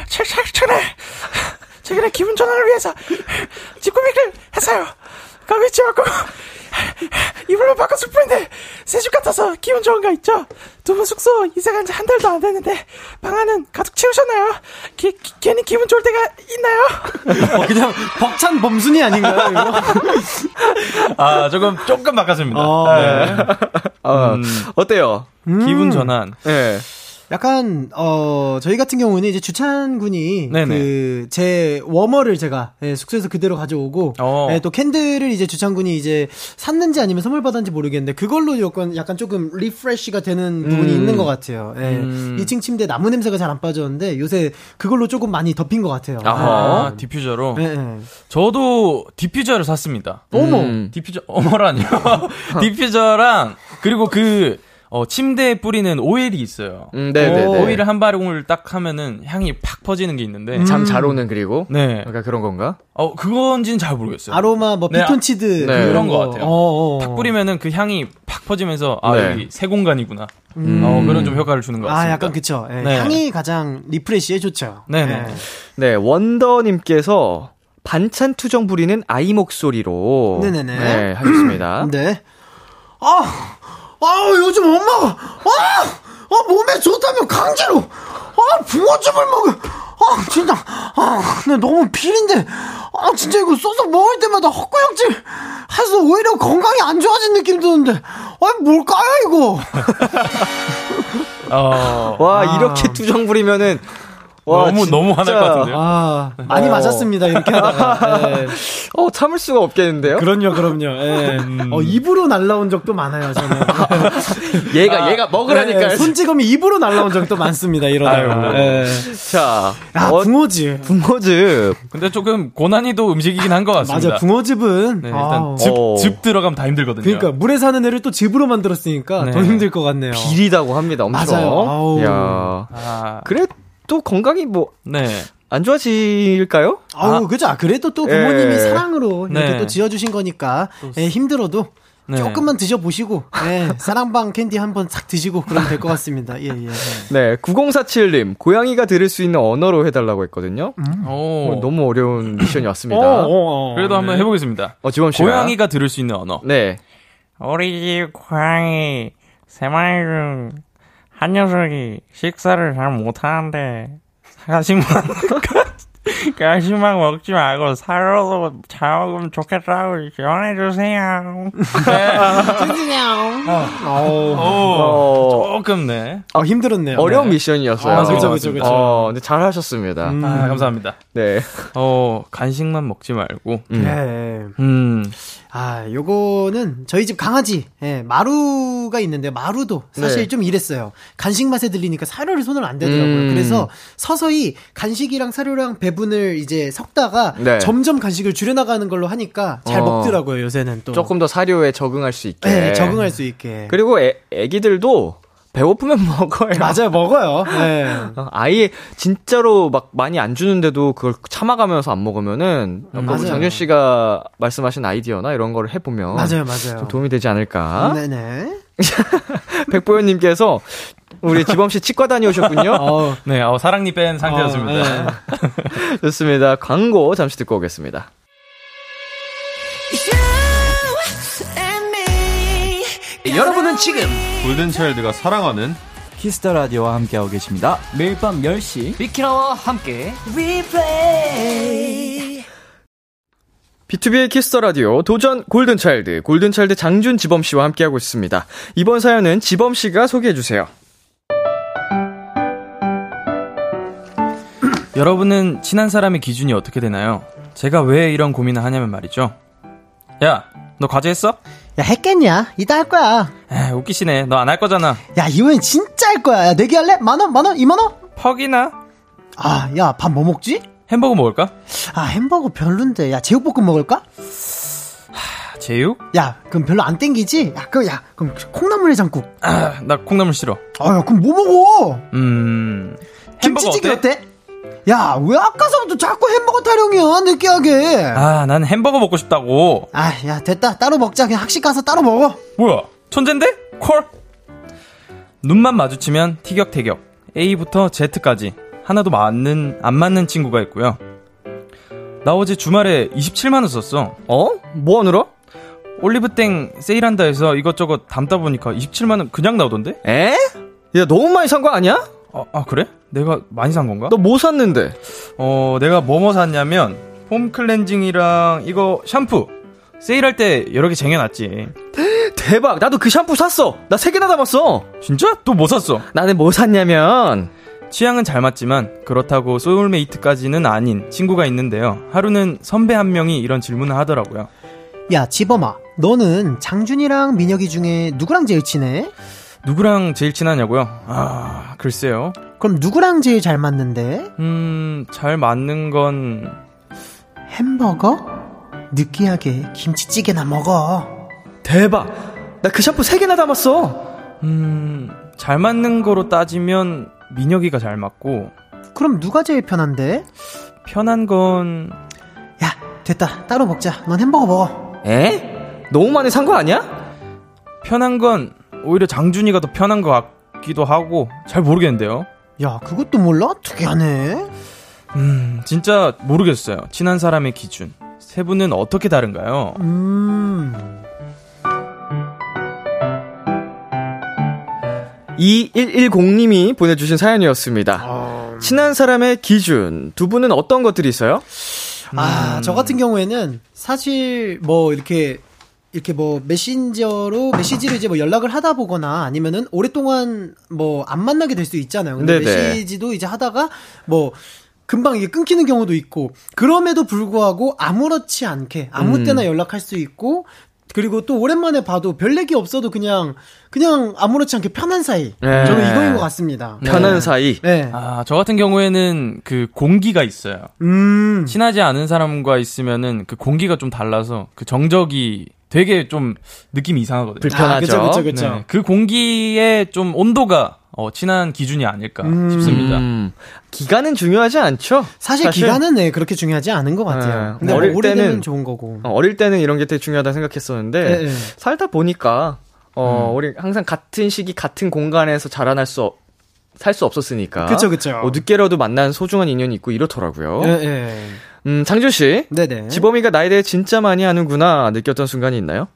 최, 최, 최근에, 최근에 기분 전환을 위해서 뒷구미를 했어요. 가고 있지 말고, 이불로 바꿨을 뿐인데, 새집 같아서 기분 좋은 거 있죠? 두 분 숙소 이사간 지 한 달도 안 됐는데, 방 안은 가득 채우셨나요? 기, 기- 괜히 기분 좋을 때가 있나요? 어, 그냥 벅찬 범순이 아닌가요, 이거? 아, 조금, 조금 바꿨습니다. 어. 네. 어, 음. 어때요? 기분 전환. 네. 약간 어 저희 같은 경우는 이제 주찬 군이. 그 제 warmer를 제가 예, 숙소에서 그대로 가져오고 어. 예, 또 candle을 이제 주찬 군이 이제 샀는지 아니면 선물 받았는지 모르겠는데 그걸로 약간 약간 조금 refresh가 되는 부분이 음. 있는 것 같아요. 예. 음. 2층 침대 나무 냄새가 잘 안 빠졌는데 요새 그걸로 조금 많이 덮인 것 같아요. 아하. 아, 디퓨저로. 예, 예. 저도 디퓨저를 샀습니다. 어머. 음. 디퓨저, 어머라니요. 디퓨저랑, 그리고 그, 어, 침대에 뿌리는 오일이 있어요. 음, 네네네. 오일을 한 방울을 딱 하면은 향이 팍 퍼지는 게 있는데. 잠 잘 오는 그리고. 네. 그러니까 그런 건가? 어, 그건지는 잘 모르겠어요. 아로마 뭐 네, 피톤치드 네. 그런 것 같아요. 어, 어. 탁 뿌리면은 그 향이 팍 퍼지면서, 아, 네. 여기 새 공간이구나. 음. 어, 그런 좀 효과를 주는 것 같습니다. 아 약간 그쵸. 예, 네. 향이 가장 refresh에 좋죠. 네네. 예. 네, 원더님께서 반찬 투정 부리는 아이 목소리로. 네네네. 네, 하셨습니다. 네. 아, 아 요즘 엄마가 아, 아 몸에 좋다면 강제로 아 붕어즙을 먹어. 아 진짜 아 근데 너무 비린데 아 진짜 이거 소스 먹을 때마다 헛구역질 해서 오히려 건강이 안 좋아진 느낌 드는데 아 뭘까요 이거? 어, 와, 아. 이렇게 투정 부리면은. 와, 너무, 진짜- 너무 화날 것 같은데요? 아 많이 어. 맞았습니다 이렇게 하다가. 예. 어, 참을 수가 없겠는데요? 그럼요 그럼요. 예. 어 입으로 날라온 적도 많아요 저는. 얘가, 얘가 먹으라니까. 예, 손찌검이 입으로 날라온 적도 많습니다 이러다가. 아유. 예. 자, 야 어, 붕어즙. 붕어즙. 근데 조금 고난이도 음식이긴 한 것 같습니다. 맞아 붕어즙은 네, 아, 일단 즙, 어. 즙 들어가면 다 힘들거든요. 그러니까 물에 사는 애를 또 즙으로 만들었으니까 네. 더 힘들 것 같네요. 비리다고 합니다, 엄청. 맞아요. 아우. 야 아, 그래, 또 건강이 뭐, 네. 안 좋아질까요? 아우 그죠. 그래도 또 부모님이 예. 사랑으로 이렇게 네. 또 지어주신 거니까 예, 힘들어도 네. 조금만 드셔보시고 예, 사랑방 캔디 한번 싹 드시고 그러면 될 것 같습니다. 예 예. 네, 9047님, 고양이가 들을 수 있는 언어로 해달라고 했거든요. 오. 어, 너무 어려운 미션이 왔습니다. 어, 그래도 한번 해보겠습니다. 어, 지원 씨가. 고양이가 들을 수 있는 언어. 네. 우리 집 고양이 세 마리 중 한 녀석이 식사를 잘 못하는데 가식만 가식만 먹지 말고 사료도 잘 먹으면 좋겠다고 지원해주세요. 오, 어, 조금 네. 아 힘들었네요. 어려운 네. 미션이었어요. 아, 그쵸, 그쵸, 그쵸. 어, 근데 잘 하셨습니다. 음. 아, 감사합니다. 네. 어, 간식만 먹지 말고. 음. 네. 음. 아, 요거는 저희 집 강아지, 예, 마루가 있는데, 마루도 사실 네. 좀 이랬어요. 간식 맛에 들리니까 사료를 손을 안 대더라고요. 음. 그래서 서서히 간식이랑 사료랑 배분을 이제 섞다가 네. 점점 간식을 줄여나가는 걸로 하니까 잘 어. 먹더라고요, 요새는 또. 조금 더 사료에 적응할 수 있게. 네, 적응할 수 있게. 그리고 애, 애기들도 배고프면 먹어요. 맞아요, 먹어요. 네. 어, 아예 진짜로 막 많이 안 주는데도 그걸 참아가면서 안 먹으면은 아까 우리 맞아요. 장준 씨가 말씀하신 아이디어나 이런 거를 해보면 맞아요, 맞아요. 좀 도움이 되지 않을까. 네네. 백보현님께서 우리 지범 씨 치과 다녀오셨군요. 어, 네, 어, 사랑니 뺀 상태였습니다. 어, 네. 좋습니다. 광고 잠시 듣고 오겠습니다. 여러분은 지금 골든차일드가 사랑하는 Kiss the Radio와 함께하고 계십니다. 매일 밤 10시 비키라와 함께 B2B의 키스터 라디오 도전 골든 차일드 골든 차일드 장준 지범 씨와 함께하고 있습니다. 이번 사연은 지범 씨가 소개해 주세요. 여러분은 친한 사람의 기준이 어떻게 되나요? 제가 왜 이런 고민을 하냐면 말이죠. 야, 너 과제 했어? 야, 했겠냐? 이따 할 거야. 에, 웃기시네. 너 안 할 거잖아. 야, 이번엔 진짜 할 거야. 야, 내기할래? 만 원? 만 원? 이만 원? 퍽이나? 아, 야, 밥 뭐 먹지? 햄버거 먹을까? 아, 햄버거 별론데. 야, 제육볶음 먹을까? 아, 제육? 야, 그럼 별로 안 땡기지? 야, 그, 야, 그럼 콩나물 해장국. 아, 나 콩나물 싫어. 아, 야, 그럼 뭐 먹어? 음, 햄버거 김치찌개 어때? 어때? 야, 왜 아까서부터 자꾸 햄버거 타령이야, 느끼하게. 아, 난 햄버거 먹고 싶다고. 아, 야, 됐다. 따로 먹자. 그냥 학식 가서 따로 먹어. 뭐야? 천잰데? 콜? 눈만 마주치면 티격태격. A부터 Z까지. 하나도 맞는, 안 맞는 친구가 있고요. 나 어제 주말에 27만원 썼어. 어? 뭐 하느라? 올리브땡 세일한다 해서 이것저것 담다 보니까 27만원 그냥 나오던데? 에? 야 너무 많이 산 거 아니야? 아, 아, 그래? 내가 많이 산 건가? 너 뭐 샀는데? 어, 내가 뭐뭐 샀냐면, 폼 클렌징이랑 이거 샴푸. 세일할 때 여러 개 쟁여놨지. 대박 나도 그 샴푸 샀어 나 세 개나 담았어 진짜? 또 뭐 샀어? 나는 뭐 샀냐면 취향은 잘 맞지만 그렇다고 소울메이트까지는 아닌 친구가 있는데요. 하루는 선배 한 명이 이런 질문을 하더라고요. 야, 지범아. 너는 장준이랑 민혁이 중에 누구랑 제일 친해? 누구랑 제일 친하냐고요? 아, 글쎄요. 그럼 누구랑 제일 잘 맞는데? 음, 잘 맞는 건 햄버거? 느끼하게 김치찌개나 먹어. 대박 나 그 샴푸 세 개나 담았어 음, 잘 맞는 거로 따지면 민혁이가 잘 맞고 그럼 누가 제일 편한데? 편한 건 야, 됐다. 따로 먹자. 넌 햄버거 먹어. 에? 너무 많이 산 거 아니야? 편한 건 오히려 장준이가 더 편한 것 같기도 하고 잘 모르겠는데요. 야, 그것도 몰라? 특이하네. 음, 진짜 모르겠어요. 친한 사람의 기준. 세 분은 어떻게 다른가요? 음. 2110님이 보내주신 사연이었습니다. 친한 사람의 기준 두 분은 어떤 것들이 있어요? 아, 저 같은 경우에는 사실 뭐 이렇게 이렇게 뭐 메신저로 메시지로 이제 뭐 연락을 하다 보거나 아니면은 오랫동안 뭐 안 만나게 될 수 있잖아요. 근데 네네. 메시지도 이제 하다가 뭐 금방 이게 끊기는 경우도 있고 그럼에도 불구하고 아무렇지 않게 아무 음. 때나 연락할 수 있고 그리고 또 오랜만에 봐도 별 얘기 없어도 그냥 그냥 아무렇지 않게 편한 사이. 네. 저는 이거인 것 같습니다. 편한 사이. 네. 아, 저 같은 경우에는 그 공기가 있어요. 음. 친하지 않은 사람과 있으면은 그 공기가 좀 달라서 그 정적이 되게 좀 느낌이 이상하거든요. 불편하죠. 아, 그쵸, 그쵸, 그쵸. 네, 그 공기의 좀 온도가 어, 친한 기준이 아닐까 싶습니다. 음, 기간은 중요하지 않죠? 사실, 기간은 네, 그렇게 중요하지 않은 것 같아요. 네. 근데 어릴 뭐 때는- 좋은 거고. 어, 어릴 때는 이런 게 되게 중요하다 생각했었는데 네, 네. 살다 보니까 어, 우리 항상 같은 시기 같은 공간에서 자라날 수살수 없었으니까. 그쵸, 그쵸. 어, 늦게라도 만난 소중한 인연이 있고 이렇더라고요. 예, 예. 음, 장준 씨. 네네. 지범이가 나에 대해 진짜 많이 아는구나 느꼈던 순간이 있나요?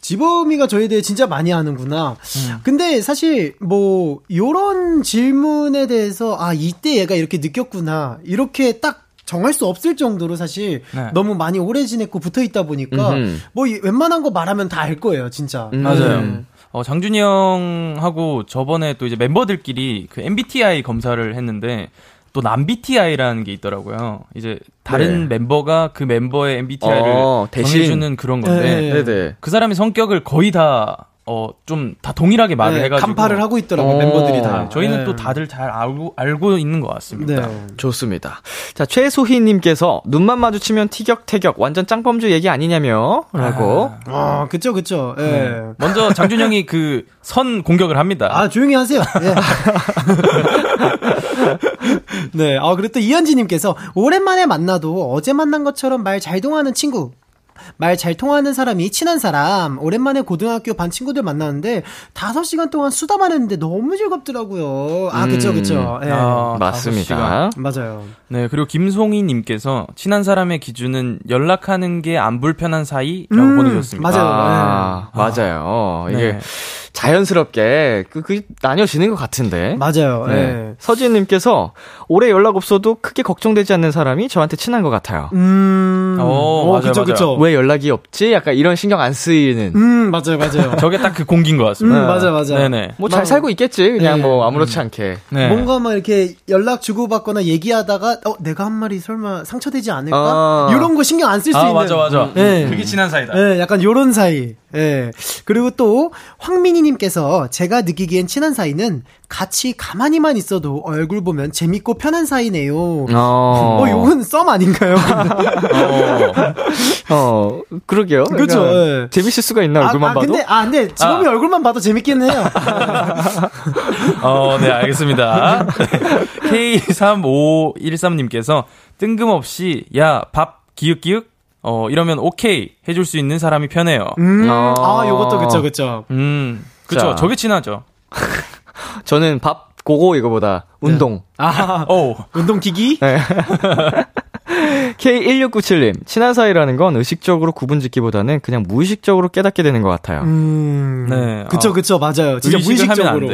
지범이가 저에 대해 진짜 많이 아는구나. 음. 근데 사실 뭐 요런 질문에 대해서 아 이때 얘가 이렇게 느꼈구나 이렇게 딱 정할 수 없을 정도로 사실 네. 너무 많이 오래 지냈고 붙어 있다 보니까 음흠. 뭐 이- 웬만한 거 말하면 다 알 거예요 진짜. 음. 맞아요. 네. 어, 장준이 형하고 저번에 또 이제 멤버들끼리 그 MBTI 검사를 했는데 또 남BTI라는 게 있더라고요. 이제 다른 네. 멤버가 그 멤버의 MBTI를 어, 대신. 정해주는 그런 건데 네. 네네. 그 사람의 성격을 거의 다 어, 좀 다 동일하게 말을 네, 해가지고. 간파를 하고 있더라고요, 어. 멤버들이 다. 네, 저희는 네. 또 다들 잘 알고, 알고 있는 것 같습니다. 네. 좋습니다. 자, 최소희님께서 눈만 마주치면 티격태격 완전 짱범주 얘기 아니냐며 라고. 아, 그쵸, 그쵸. 예. 네. 먼저 장준영이 그 선 공격을 합니다. 아, 조용히 하세요. 예. 네. 아, 그리고 또 이현지님께서 오랜만에 만나도 어제 만난 것처럼 말 잘 통하는 친구. 말 잘 통하는 사람이 친한 사람. 오랜만에 고등학교 반 친구들 만났는데 5시간 동안 수다만 했는데 너무 즐겁더라고요. 아, 그쵸, 그쵸. 예. 아, 맞습니다. 맞아요. 네, 그리고 김송희님께서 친한 사람의 기준은 연락하는 게 안 불편한 사이라고 음, 보내주셨습니다. 맞아요. 아, 맞아요. 이게 네. 자연스럽게 그, 그 나뉘어지는 것 같은데. 맞아요. 네. 예. 서지은님께서 오래 연락 없어도 크게 걱정되지 않는 사람이 저한테 친한 것 같아요. 음. 어, 어, 맞아요, 그쵸, 맞아요. 그쵸. 왜 연락이 없지? 약간 이런 신경 안 쓰이는. 음, 맞아요, 맞아요. 저게 딱 그 공기인 것 음, 같습니다. 맞아요, 맞아요. 네네. 뭐 잘 살고 있겠지. 그냥 네. 뭐 아무렇지 않게. 네. 뭔가 막 이렇게 연락 주고받거나 얘기하다가 어 내가 한 말이 설마 상처되지 않을까? 아. 이런 거 신경 안 쓸수 아, 있는. 맞아, 맞아. 네. 그게 친한 사이다. 예, 약간 요런 사이. 예. 그리고 또 황민희님께서 제가 느끼기엔 친한 사이는 같이 가만히만 있어도 얼굴 보면 재밌고 편한 사이네요. 어, 어. 요건 썸 아닌가요? 어, 그러게요. 그죠, 그러니까 예. 재밌을 수가 있나, 얼굴만 아, 봐도? 근데 아 근데 지범이 얼굴만 봐도 재밌긴 해요. 어, 네, 알겠습니다. K3513님께서 뜬금없이, 야, 밥, 기윽기윽? 어, 이러면 오케이 해 줄 수 있는 사람이 편해요. 음. 어. 아, 요것도 그쵸 그쵸. 음, 그쵸. 자. 저게 친하죠. 저는 밥, 고고 이거보다 운동. 아, 오, 운동기기? 네. K1697님, 친한 사이라는 건 의식적으로 구분 짓기보다는 그냥 무의식적으로 깨닫게 되는 것 같아요. 음. 네. 그쵸, 어. 그쵸, 맞아요. 진짜 의식을 하면 안 무의식적으로.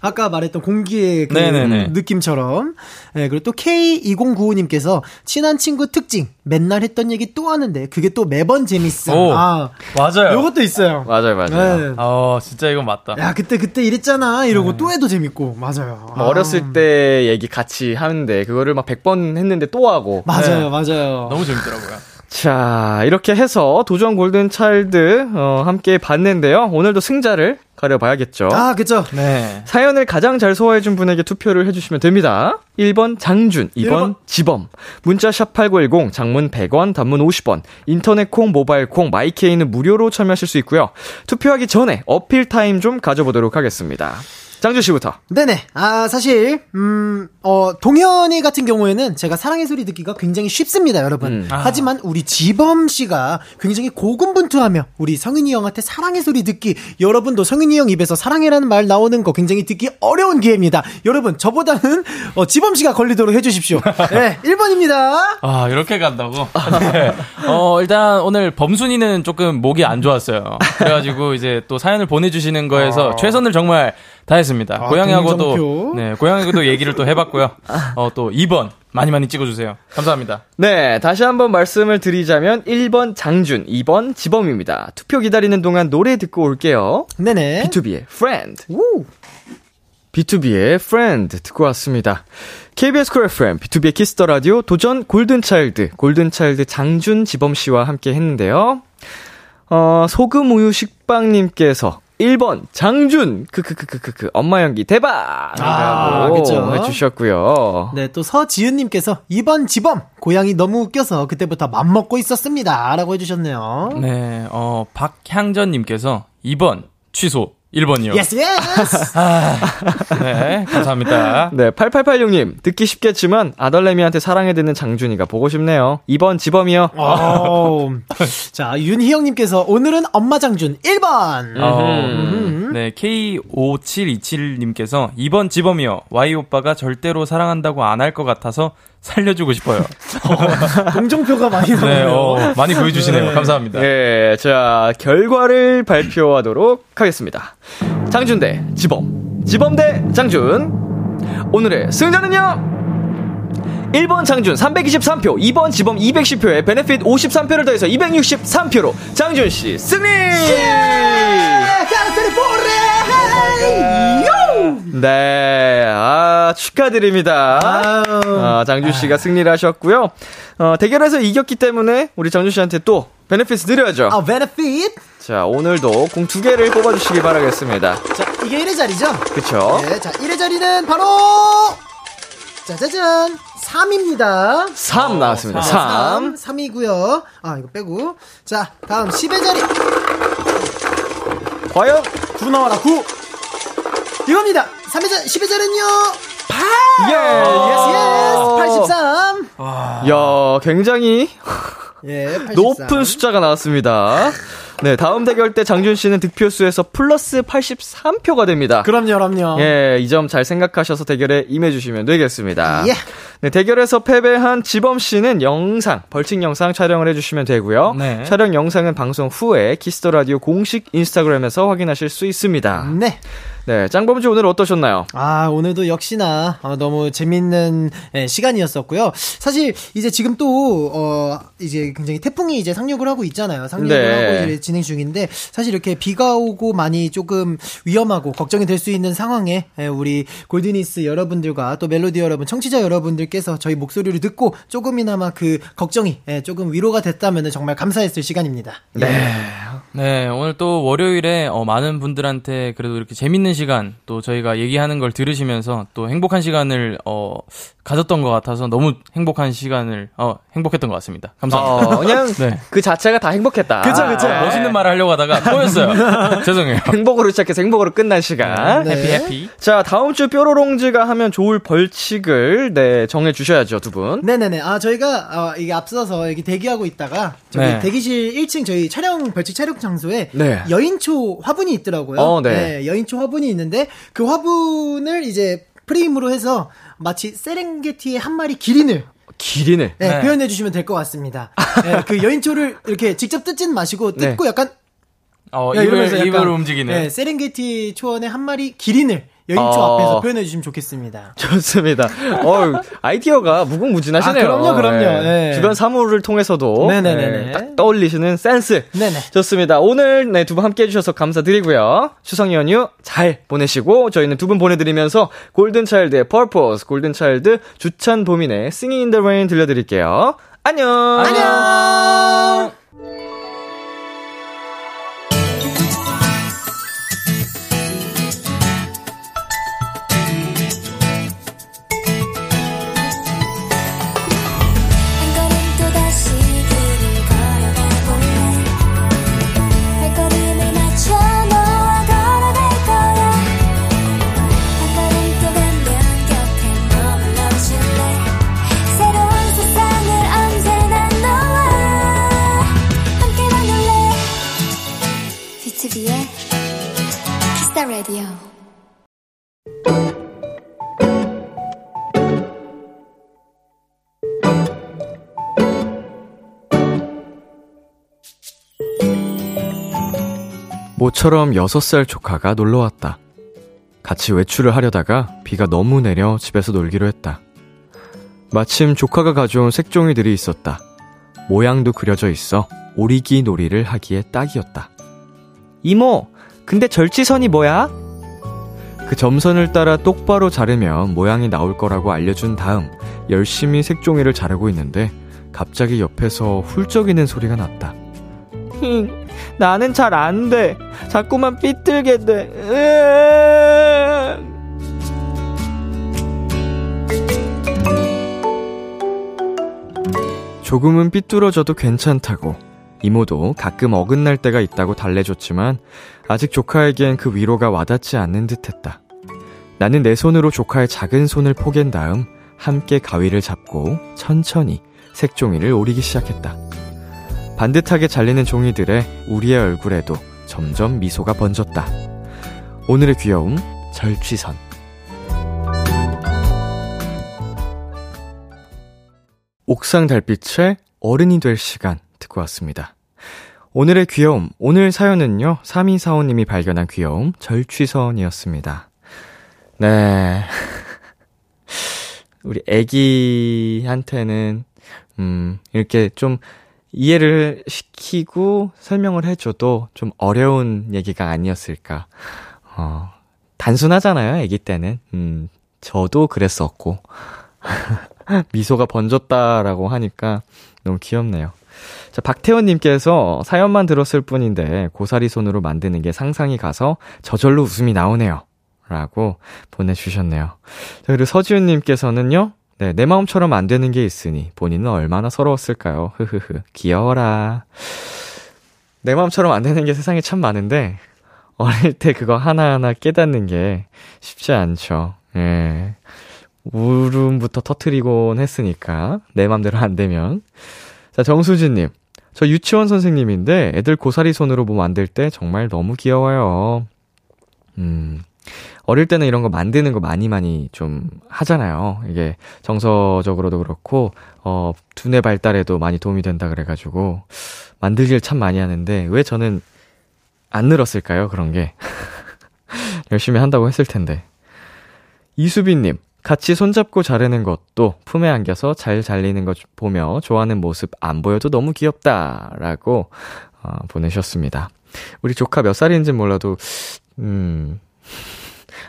돼. 아까 말했던 공기의 그 네네네. 느낌처럼. 네, 그리고 또 K2095님께서 친한 친구 특징. 맨날 했던 얘기 또 하는데 그게 또 매번 재밌어. 오. 아, 맞아요. 요것도 있어요. 맞아요, 맞아요. 네. 어, 진짜 이건 맞다. 야, 그때 그때 이랬잖아. 이러고 또 해도 재밌고. 맞아요. 뭐 아. 어렸을 때 얘기 같이 하는데 그거를 막 100번 했는데 또 하고. 맞아요, 맞아요. 너무 재밌더라고요. 자, 이렇게 해서 도전 골든 차일드 어, 함께 봤는데요. 오늘도 승자를 가려봐야겠죠. 아, 그쵸. 네. 사연을 가장 잘 소화해준 분에게 투표를 해주시면 됩니다. 1번 장준, 2번 번. 지범. 문자 샵8910, 장문 100원, 단문 50원. 인터넷 콩, 모바일 콩, My K는 무료로 참여하실 수 있고요. 투표하기 전에 어필 타임 좀 가져보도록 하겠습니다. 장준 씨부터. 네네. 아, 사실, 음, 어, 동현이 같은 경우에는 제가 사랑의 소리 듣기가 굉장히 쉽습니다, 여러분. 음. 하지만 우리 지범 씨가 굉장히 고군분투하며 우리 성윤이 형한테 사랑의 소리 듣기, 여러분도 성윤이 형 입에서 사랑해라는 말 나오는 거 굉장히 듣기 어려운 기회입니다. 여러분, 저보다는, 어, 지범 씨가 걸리도록 해주십시오. 네, 1번입니다. 아, 이렇게 간다고? 네. 어, 일단 오늘 범순이는 조금 목이 안 좋았어요. 그래가지고 이제 또 사연을 보내주시는 거에서 최선을 정말 다 했습니다. 아, 고양이하고도, 동정표. 네, 고양이하고도 얘기를 또 해봤고요. 어, 또 2번 많이 많이 찍어주세요. 감사합니다. 네, 다시 한번 말씀을 드리자면 1번 장준, 2번 지범입니다. 투표 기다리는 동안 노래 듣고 올게요. 네네. B2B의 Friend. 오. BTOB의 Friend 듣고 왔습니다. KBS 쿨 FM, B2B의 키스터 라디오 도전 골든차일드, 골든차일드 장준 지범 씨와 함께 했는데요. 어, 소금 우유 식빵님께서 1번 장준 크크크크크크 엄마 연기 대박! 아, 그쵸. 해주셨고요. 네, 또 서지은님께서 2번 지범 고양이 너무 웃겨서 그때부터 맘 먹고 있었습니다라고 해주셨네요. 네, 어, 박향전님께서 2번 취소, 1번이요. Yes Yes. 네, 감사합니다. 네, 8886님 듣기 쉽겠지만 아덜레미한테 사랑해 듣는 장준이가 보고 싶네요. 2번 지범이요. 어, 자 윤희영님께서 오늘은 엄마 장준 1번. 어, 음. 네, K5727님께서 2번 지범이요. Y 오빠가 절대로 사랑한다고 안 할 것 같아서 살려주고 싶어요. 동정표가 많이 네, 나오네요. 어, 많이 보여주시네요. 감사합니다. 예, 자, 결과를 발표하도록 하겠습니다. 장준 대 지범. 지범 대 장준. 오늘의 승자는요? 1번 장준 323표, 2번 지범 210표에 베네핏 53표를 더해서 263표로 장준 씨 승리! 네, 아, 축하드립니다. 아, 장준 씨가 승리를 하셨고요. 어, 대결에서 이겼기 때문에 우리 장준 씨한테 또 베네피트 드려야죠. 아, 베네핏. 자, 오늘도 공 두 개를 뽑아주시기 바라겠습니다. 자, 이게 1의 자리죠? 그쵸? 네, 자, 1의 자리는 바로 짜자잔 3입니다. 3 나왔습니다. 3. 3. 3이고요. 아, 이거 빼고. 자, 다음 10의 자리. 과연 9 나와라, 9. 이겁니다. 3의 자리, 10의 자리는요. 예! Yes, yes. 83. 야, 굉장히 예, 83. 높은 숫자가 나왔습니다. 네, 다음 대결 때 장준 씨는 득표수에서 플러스 83표가 됩니다. 그럼요, 그럼요. 예, 이 점 잘 생각하셔서 대결에 임해주시면 되겠습니다. 예. 네, 대결에서 패배한 지범 씨는 영상, 벌칙 영상 촬영을 해주시면 되고요. 네. 촬영 영상은 방송 후에 Kiss the Radio 공식 인스타그램에서 확인하실 수 있습니다. 네. 네, 짱범주 오늘 어떠셨나요? 아, 오늘도 역시나 어, 너무 재밌는 예, 시간이었었고요. 사실 이제 지금 또 어, 이제 굉장히 태풍이 이제 상륙을 하고 있잖아요. 상륙을 네. 하고 이제 진행 중인데 사실 이렇게 비가 오고 많이 조금 위험하고 걱정이 될 수 있는 상황에 예, 우리 골드니스 여러분들과 또 멜로디 여러분, 청취자 여러분들께서 저희 목소리를 듣고 조금이나마 그 걱정이 예, 조금 위로가 됐다면 정말 감사했을 시간입니다. 네, 오늘 또 월요일에 어, 많은 분들한테 그래도 이렇게 재밌는 시간 또 저희가 얘기하는 걸 들으시면서 또 행복한 시간을 어, 가졌던 것 같아서 너무 행복한 시간을 어, 행복했던 것 같습니다. 감사합니다. 어, 그냥 네. 그 자체가 다 행복했다. 그쵸, 그쵸. 네. 멋있는 말을 하려고 하다가 꼬였어요. 죄송해요. 행복으로 시작해서 행복으로 끝난 시간. 네. 해피 해피. 자, 다음 주 뾰로롱즈가 하면 좋을 벌칙을 네, 정해 주셔야죠, 두 분. 네네네. 아, 저희가, 어, 이게 앞서서 여기 대기하고 있다가, 저기 네. 대기실 1층 저희 촬영, 벌칙 촬영 장소에, 네. 여인초 화분이 있더라고요. 어, 네. 여인초 화분이 있는데, 그 화분을 이제 프레임으로 해서 마치 세렝게티의 한 마리 기린을, 기린을. 네, 네. 표현해 주시면 될 것 같습니다. 네, 그 여인초를 이렇게 직접 뜯진 마시고, 네. 뜯고 약간, 어, 야, 이러면서 입을, 약간, 입을 움직이는. 네, 세렝게티 초원의 한 마리 기린을 여인초 어. 앞에서 표현해 주시면 좋겠습니다. 좋습니다. 어, 아이디어가 무궁무진하시네요. 아, 그럼요, 그럼요. 네. 주변 사물을 통해서도. 네, 딱 떠올리시는 센스. 네네. 좋습니다. 오늘 네, 두 분 함께 해주셔서 감사드리고요. 추석 연휴 잘 보내시고 저희는 두 분 보내드리면서 골든차일드의 Purpose, 골든차일드 주찬 보민의 Singing in the Rain 들려드릴게요. 안녕. 안녕! 모처럼 6살 조카가 놀러 왔다. 같이 외출을 하려다가 비가 너무 내려 집에서 놀기로 했다. 마침 조카가 가져온 색종이들이 있었다. 모양도 그려져 있어 오리기 놀이를 하기에 딱이었다. 이모, 근데 절지선이 뭐야? 그 점선을 따라 똑바로 자르면 모양이 나올 거라고 알려준 다음 열심히 색종이를 자르고 있는데 갑자기 옆에서 훌쩍이는 소리가 났다. 힝, 나는 잘 안 돼. 자꾸만 삐뚤게 돼. 으아. 조금은 삐뚤어져도 괜찮다고 이모도 가끔 어긋날 때가 있다고 달래줬지만 아직 조카에겐 그 위로가 와닿지 않는 듯했다. 나는 내 손으로 조카의 작은 손을 포갠 다음 함께 가위를 잡고 천천히 색종이를 오리기 시작했다. 반듯하게 잘리는 종이들에 우리의 얼굴에도 점점 미소가 번졌다. 오늘의 귀여움, 절취선. 옥상 달빛에 어른이 될 시간 듣고 왔습니다. 오늘의 귀여움, 오늘 사연은요, 3245님이 발견한 귀여움, 절취선이었습니다. 네. 우리 애기한테는, 음, 이렇게 좀 이해를 시키고 설명을 해줘도 좀 어려운 얘기가 아니었을까. 어, 단순하잖아요, 애기 때는. 음, 저도 그랬었고. 미소가 번졌다라고 하니까 너무 귀엽네요. 자, 박태원님께서 사연만 들었을 뿐인데 고사리 손으로 만드는 게 상상이 가서 저절로 웃음이 나오네요. 라고 보내주셨네요. 자, 그리고 서지훈님께서는요, 네, 내 마음처럼 안 되는 게 있으니 본인은 얼마나 서러웠을까요? 흐흐흐. 귀여워라. 내 마음처럼 안 되는 게 세상에 참 많은데, 어릴 때 그거 하나하나 깨닫는 게 쉽지 않죠. 예. 울음부터 터트리곤 했으니까, 내 맘대로 안 되면. 자, 정수진님. 저 유치원 선생님인데 애들 고사리 손으로 뭐 만들 때 정말 너무 귀여워요. 음, 어릴 때는 이런 거 만드는 거 많이 많이 좀 하잖아요. 이게 정서적으로도 그렇고, 어, 두뇌 발달에도 많이 도움이 된다 그래가지고, 만들기를 참 많이 하는데, 왜 저는 안 늘었을까요? 그런 게. 열심히 한다고 했을 텐데. 이수빈님, 같이 손잡고 자르는 것도 품에 안겨서 잘 잘리는 것 보며 좋아하는 모습 안 보여도 너무 귀엽다. 라고, 어, 보내셨습니다. 우리 조카 몇 살인지 몰라도, 음,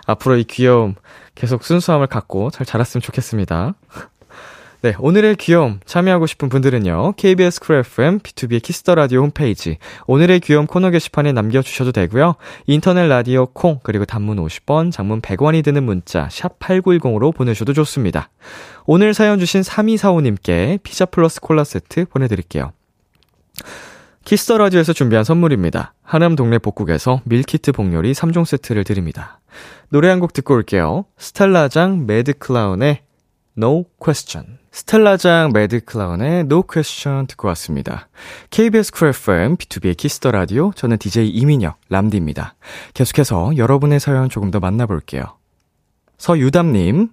앞으로 이 귀여움 계속 순수함을 갖고 잘 자랐으면 좋겠습니다. 네, 오늘의 귀여움 참여하고 싶은 분들은요. KBS 쿨 FM B2B의 키스터 라디오 홈페이지 오늘의 귀여움 코너 게시판에 남겨 주셔도 되고요. 인터넷 라디오 콩 그리고 단문 50원, 장문 100원이 드는 문자 샵 8910으로 보내셔도 좋습니다. 오늘 사연 주신 3245님께 피자 플러스 콜라 세트 보내 드릴게요. Kiss the Radio에서 준비한 선물입니다. 하남 동네 복국에서 밀키트 복요리 3종 세트를 드립니다. 노래 한 곡 듣고 올게요. 스텔라장 매드 클라운의 No Question. 스텔라장 매드 클라운의 No Question 듣고 왔습니다. KBS 쿨 FM, B2B의 키스터 라디오, 저는 DJ 이민혁, 람디입니다. 계속해서 여러분의 사연 조금 더 만나볼게요. 서유담님,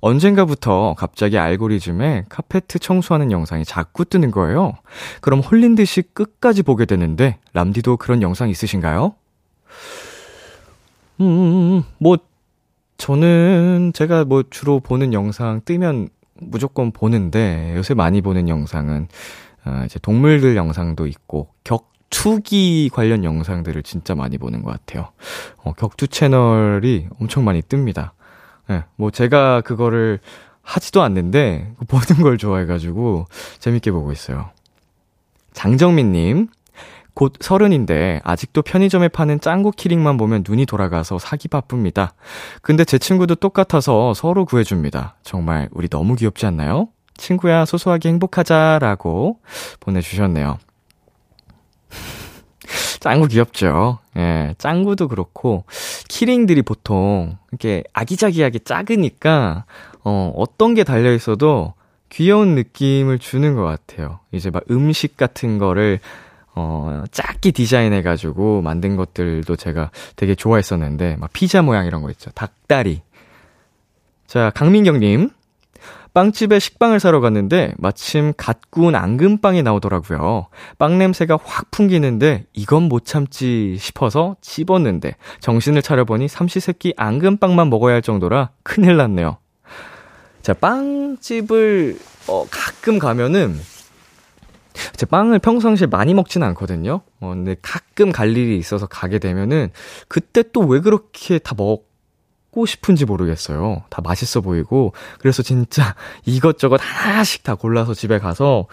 언젠가부터 갑자기 알고리즘에 카페트 청소하는 영상이 자꾸 뜨는 거예요. 그럼 홀린 듯이 끝까지 보게 되는데, 람디도 그런 영상 있으신가요? 음, 뭐, 저는 제가 뭐 주로 보는 영상 뜨면 무조건 보는데, 요새 많이 보는 영상은, 어, 이제 동물들 영상도 있고, 격투기 관련 영상들을 진짜 많이 보는 것 같아요. 어, 격투 채널이 엄청 많이 뜹니다. 네, 뭐 제가 그거를 하지도 않는데 보는 걸 좋아해가지고 재밌게 보고 있어요. 장정민님, 곧 서른인데 아직도 편의점에 파는 짱구 키링만 보면 눈이 돌아가서 사기 바쁩니다. 근데 제 친구도 똑같아서 서로 구해줍니다. 정말 우리 너무 귀엽지 않나요? 친구야 소소하게 행복하자라고 보내주셨네요. 짱구 귀엽죠. 예, 짱구도 그렇고, 키링들이 보통, 이렇게 아기자기하게 작으니까, 어, 어떤 게 달려있어도 귀여운 느낌을 주는 것 같아요. 이제 막 음식 같은 거를, 어, 작게 디자인해가지고 만든 것들도 제가 되게 좋아했었는데, 막 피자 모양 이런 거 있죠. 닭다리. 자, 강민경님. 빵집에 식빵을 사러 갔는데 마침 갓 구운 앙금빵이 나오더라고요. 빵 냄새가 확 풍기는데 이건 못 참지 싶어서 집었는데 정신을 차려보니 삼시세끼 앙금빵만 먹어야 할 정도라 큰일 났네요. 자, 빵집을 어, 가끔 가면은 제 빵을 평상시에 많이 먹지는 않거든요. 어, 근데 가끔 갈 일이 있어서 가게 되면은 그때 또 왜 그렇게 다 먹, 먹고 싶은지 모르겠어요. 다 맛있어 보이고. 그래서 진짜 이것저것 하나씩 다 골라서 집에 가서,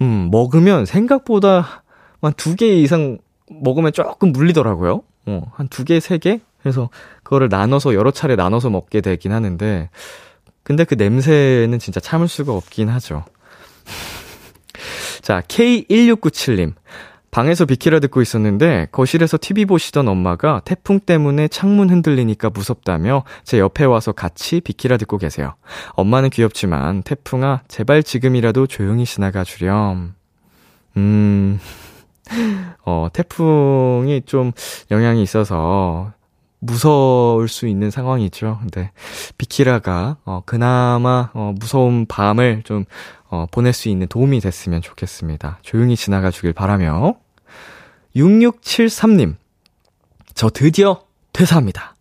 음, 먹으면 생각보다 한 두 개 이상 먹으면 조금 물리더라고요. 어, 한 두 개, 세 개? 그래서 그거를 나눠서 여러 차례 나눠서 먹게 되긴 하는데, 근데 그 냄새는 진짜 참을 수가 없긴 하죠. 자, K1697님. 방에서 비키라 듣고 있었는데 거실에서 TV 보시던 엄마가 태풍 때문에 창문 흔들리니까 무섭다며 제 옆에 와서 같이 비키라 듣고 계세요. 엄마는 귀엽지만 태풍아 제발 지금이라도 조용히 지나가 주렴. 음. 어, 태풍이 좀 영향이 있어서 무서울 수 있는 상황이죠. 근데 비키라가 어 그나마 어 무서운 밤을 좀 어, 보낼 수 있는 도움이 됐으면 좋겠습니다. 조용히 지나가 주길 바라며. 6673님. 저 드디어 퇴사합니다.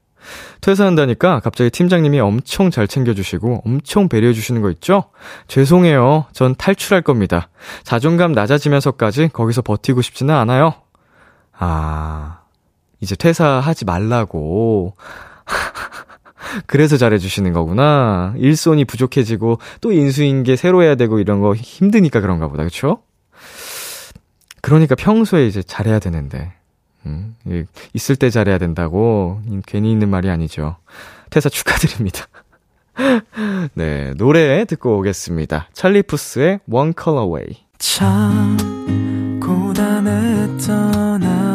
퇴사한다니까 갑자기 팀장님이 엄청 잘 챙겨주시고 엄청 배려해주시는 거 있죠? 죄송해요. 전 탈출할 겁니다. 자존감 낮아지면서까지 거기서 버티고 싶지는 않아요. 아, 이제 퇴사하지 말라고. 그래서 잘해주시는 거구나. 일손이 부족해지고 또 인수인계 새로 해야 되고 이런 거 힘드니까 그런가 보다. 그쵸? 그러니까 평소에 이제 잘해야 되는데. 음, 있을 때 잘해야 된다고 괜히 있는 말이 아니죠. 퇴사 축하드립니다. 네, 노래 듣고 오겠습니다. 찰리 푸스의 One Color Way. 참 고단했던 하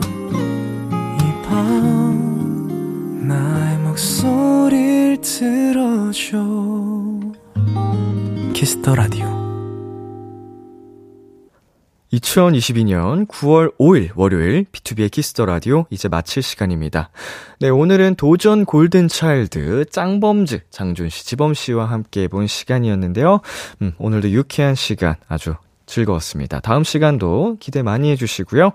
나의 목소리를 들어줘 Kiss the Radio 2022년 9월 5일 월요일 B2B의 키스터 라디오 이제 마칠 시간입니다. 네, 오늘은 도전 골든 차일드 짱범즈 장준 씨, 지범 씨와 함께 본 시간이었는데요. 음, 오늘도 유쾌한 시간 아주 즐거웠습니다. 다음 시간도 기대 많이 해 주시고요.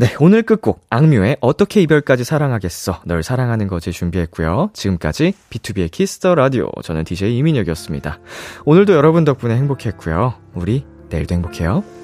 네, 오늘 끝곡 악뮤의 어떻게 이별까지 사랑하겠어 널 사랑하는 거지 준비했고요. 지금까지 B2B의 키스터 라디오 저는 DJ 이민혁이었습니다. 오늘도 여러분 덕분에 행복했고요. 우리 내일도 행복해요.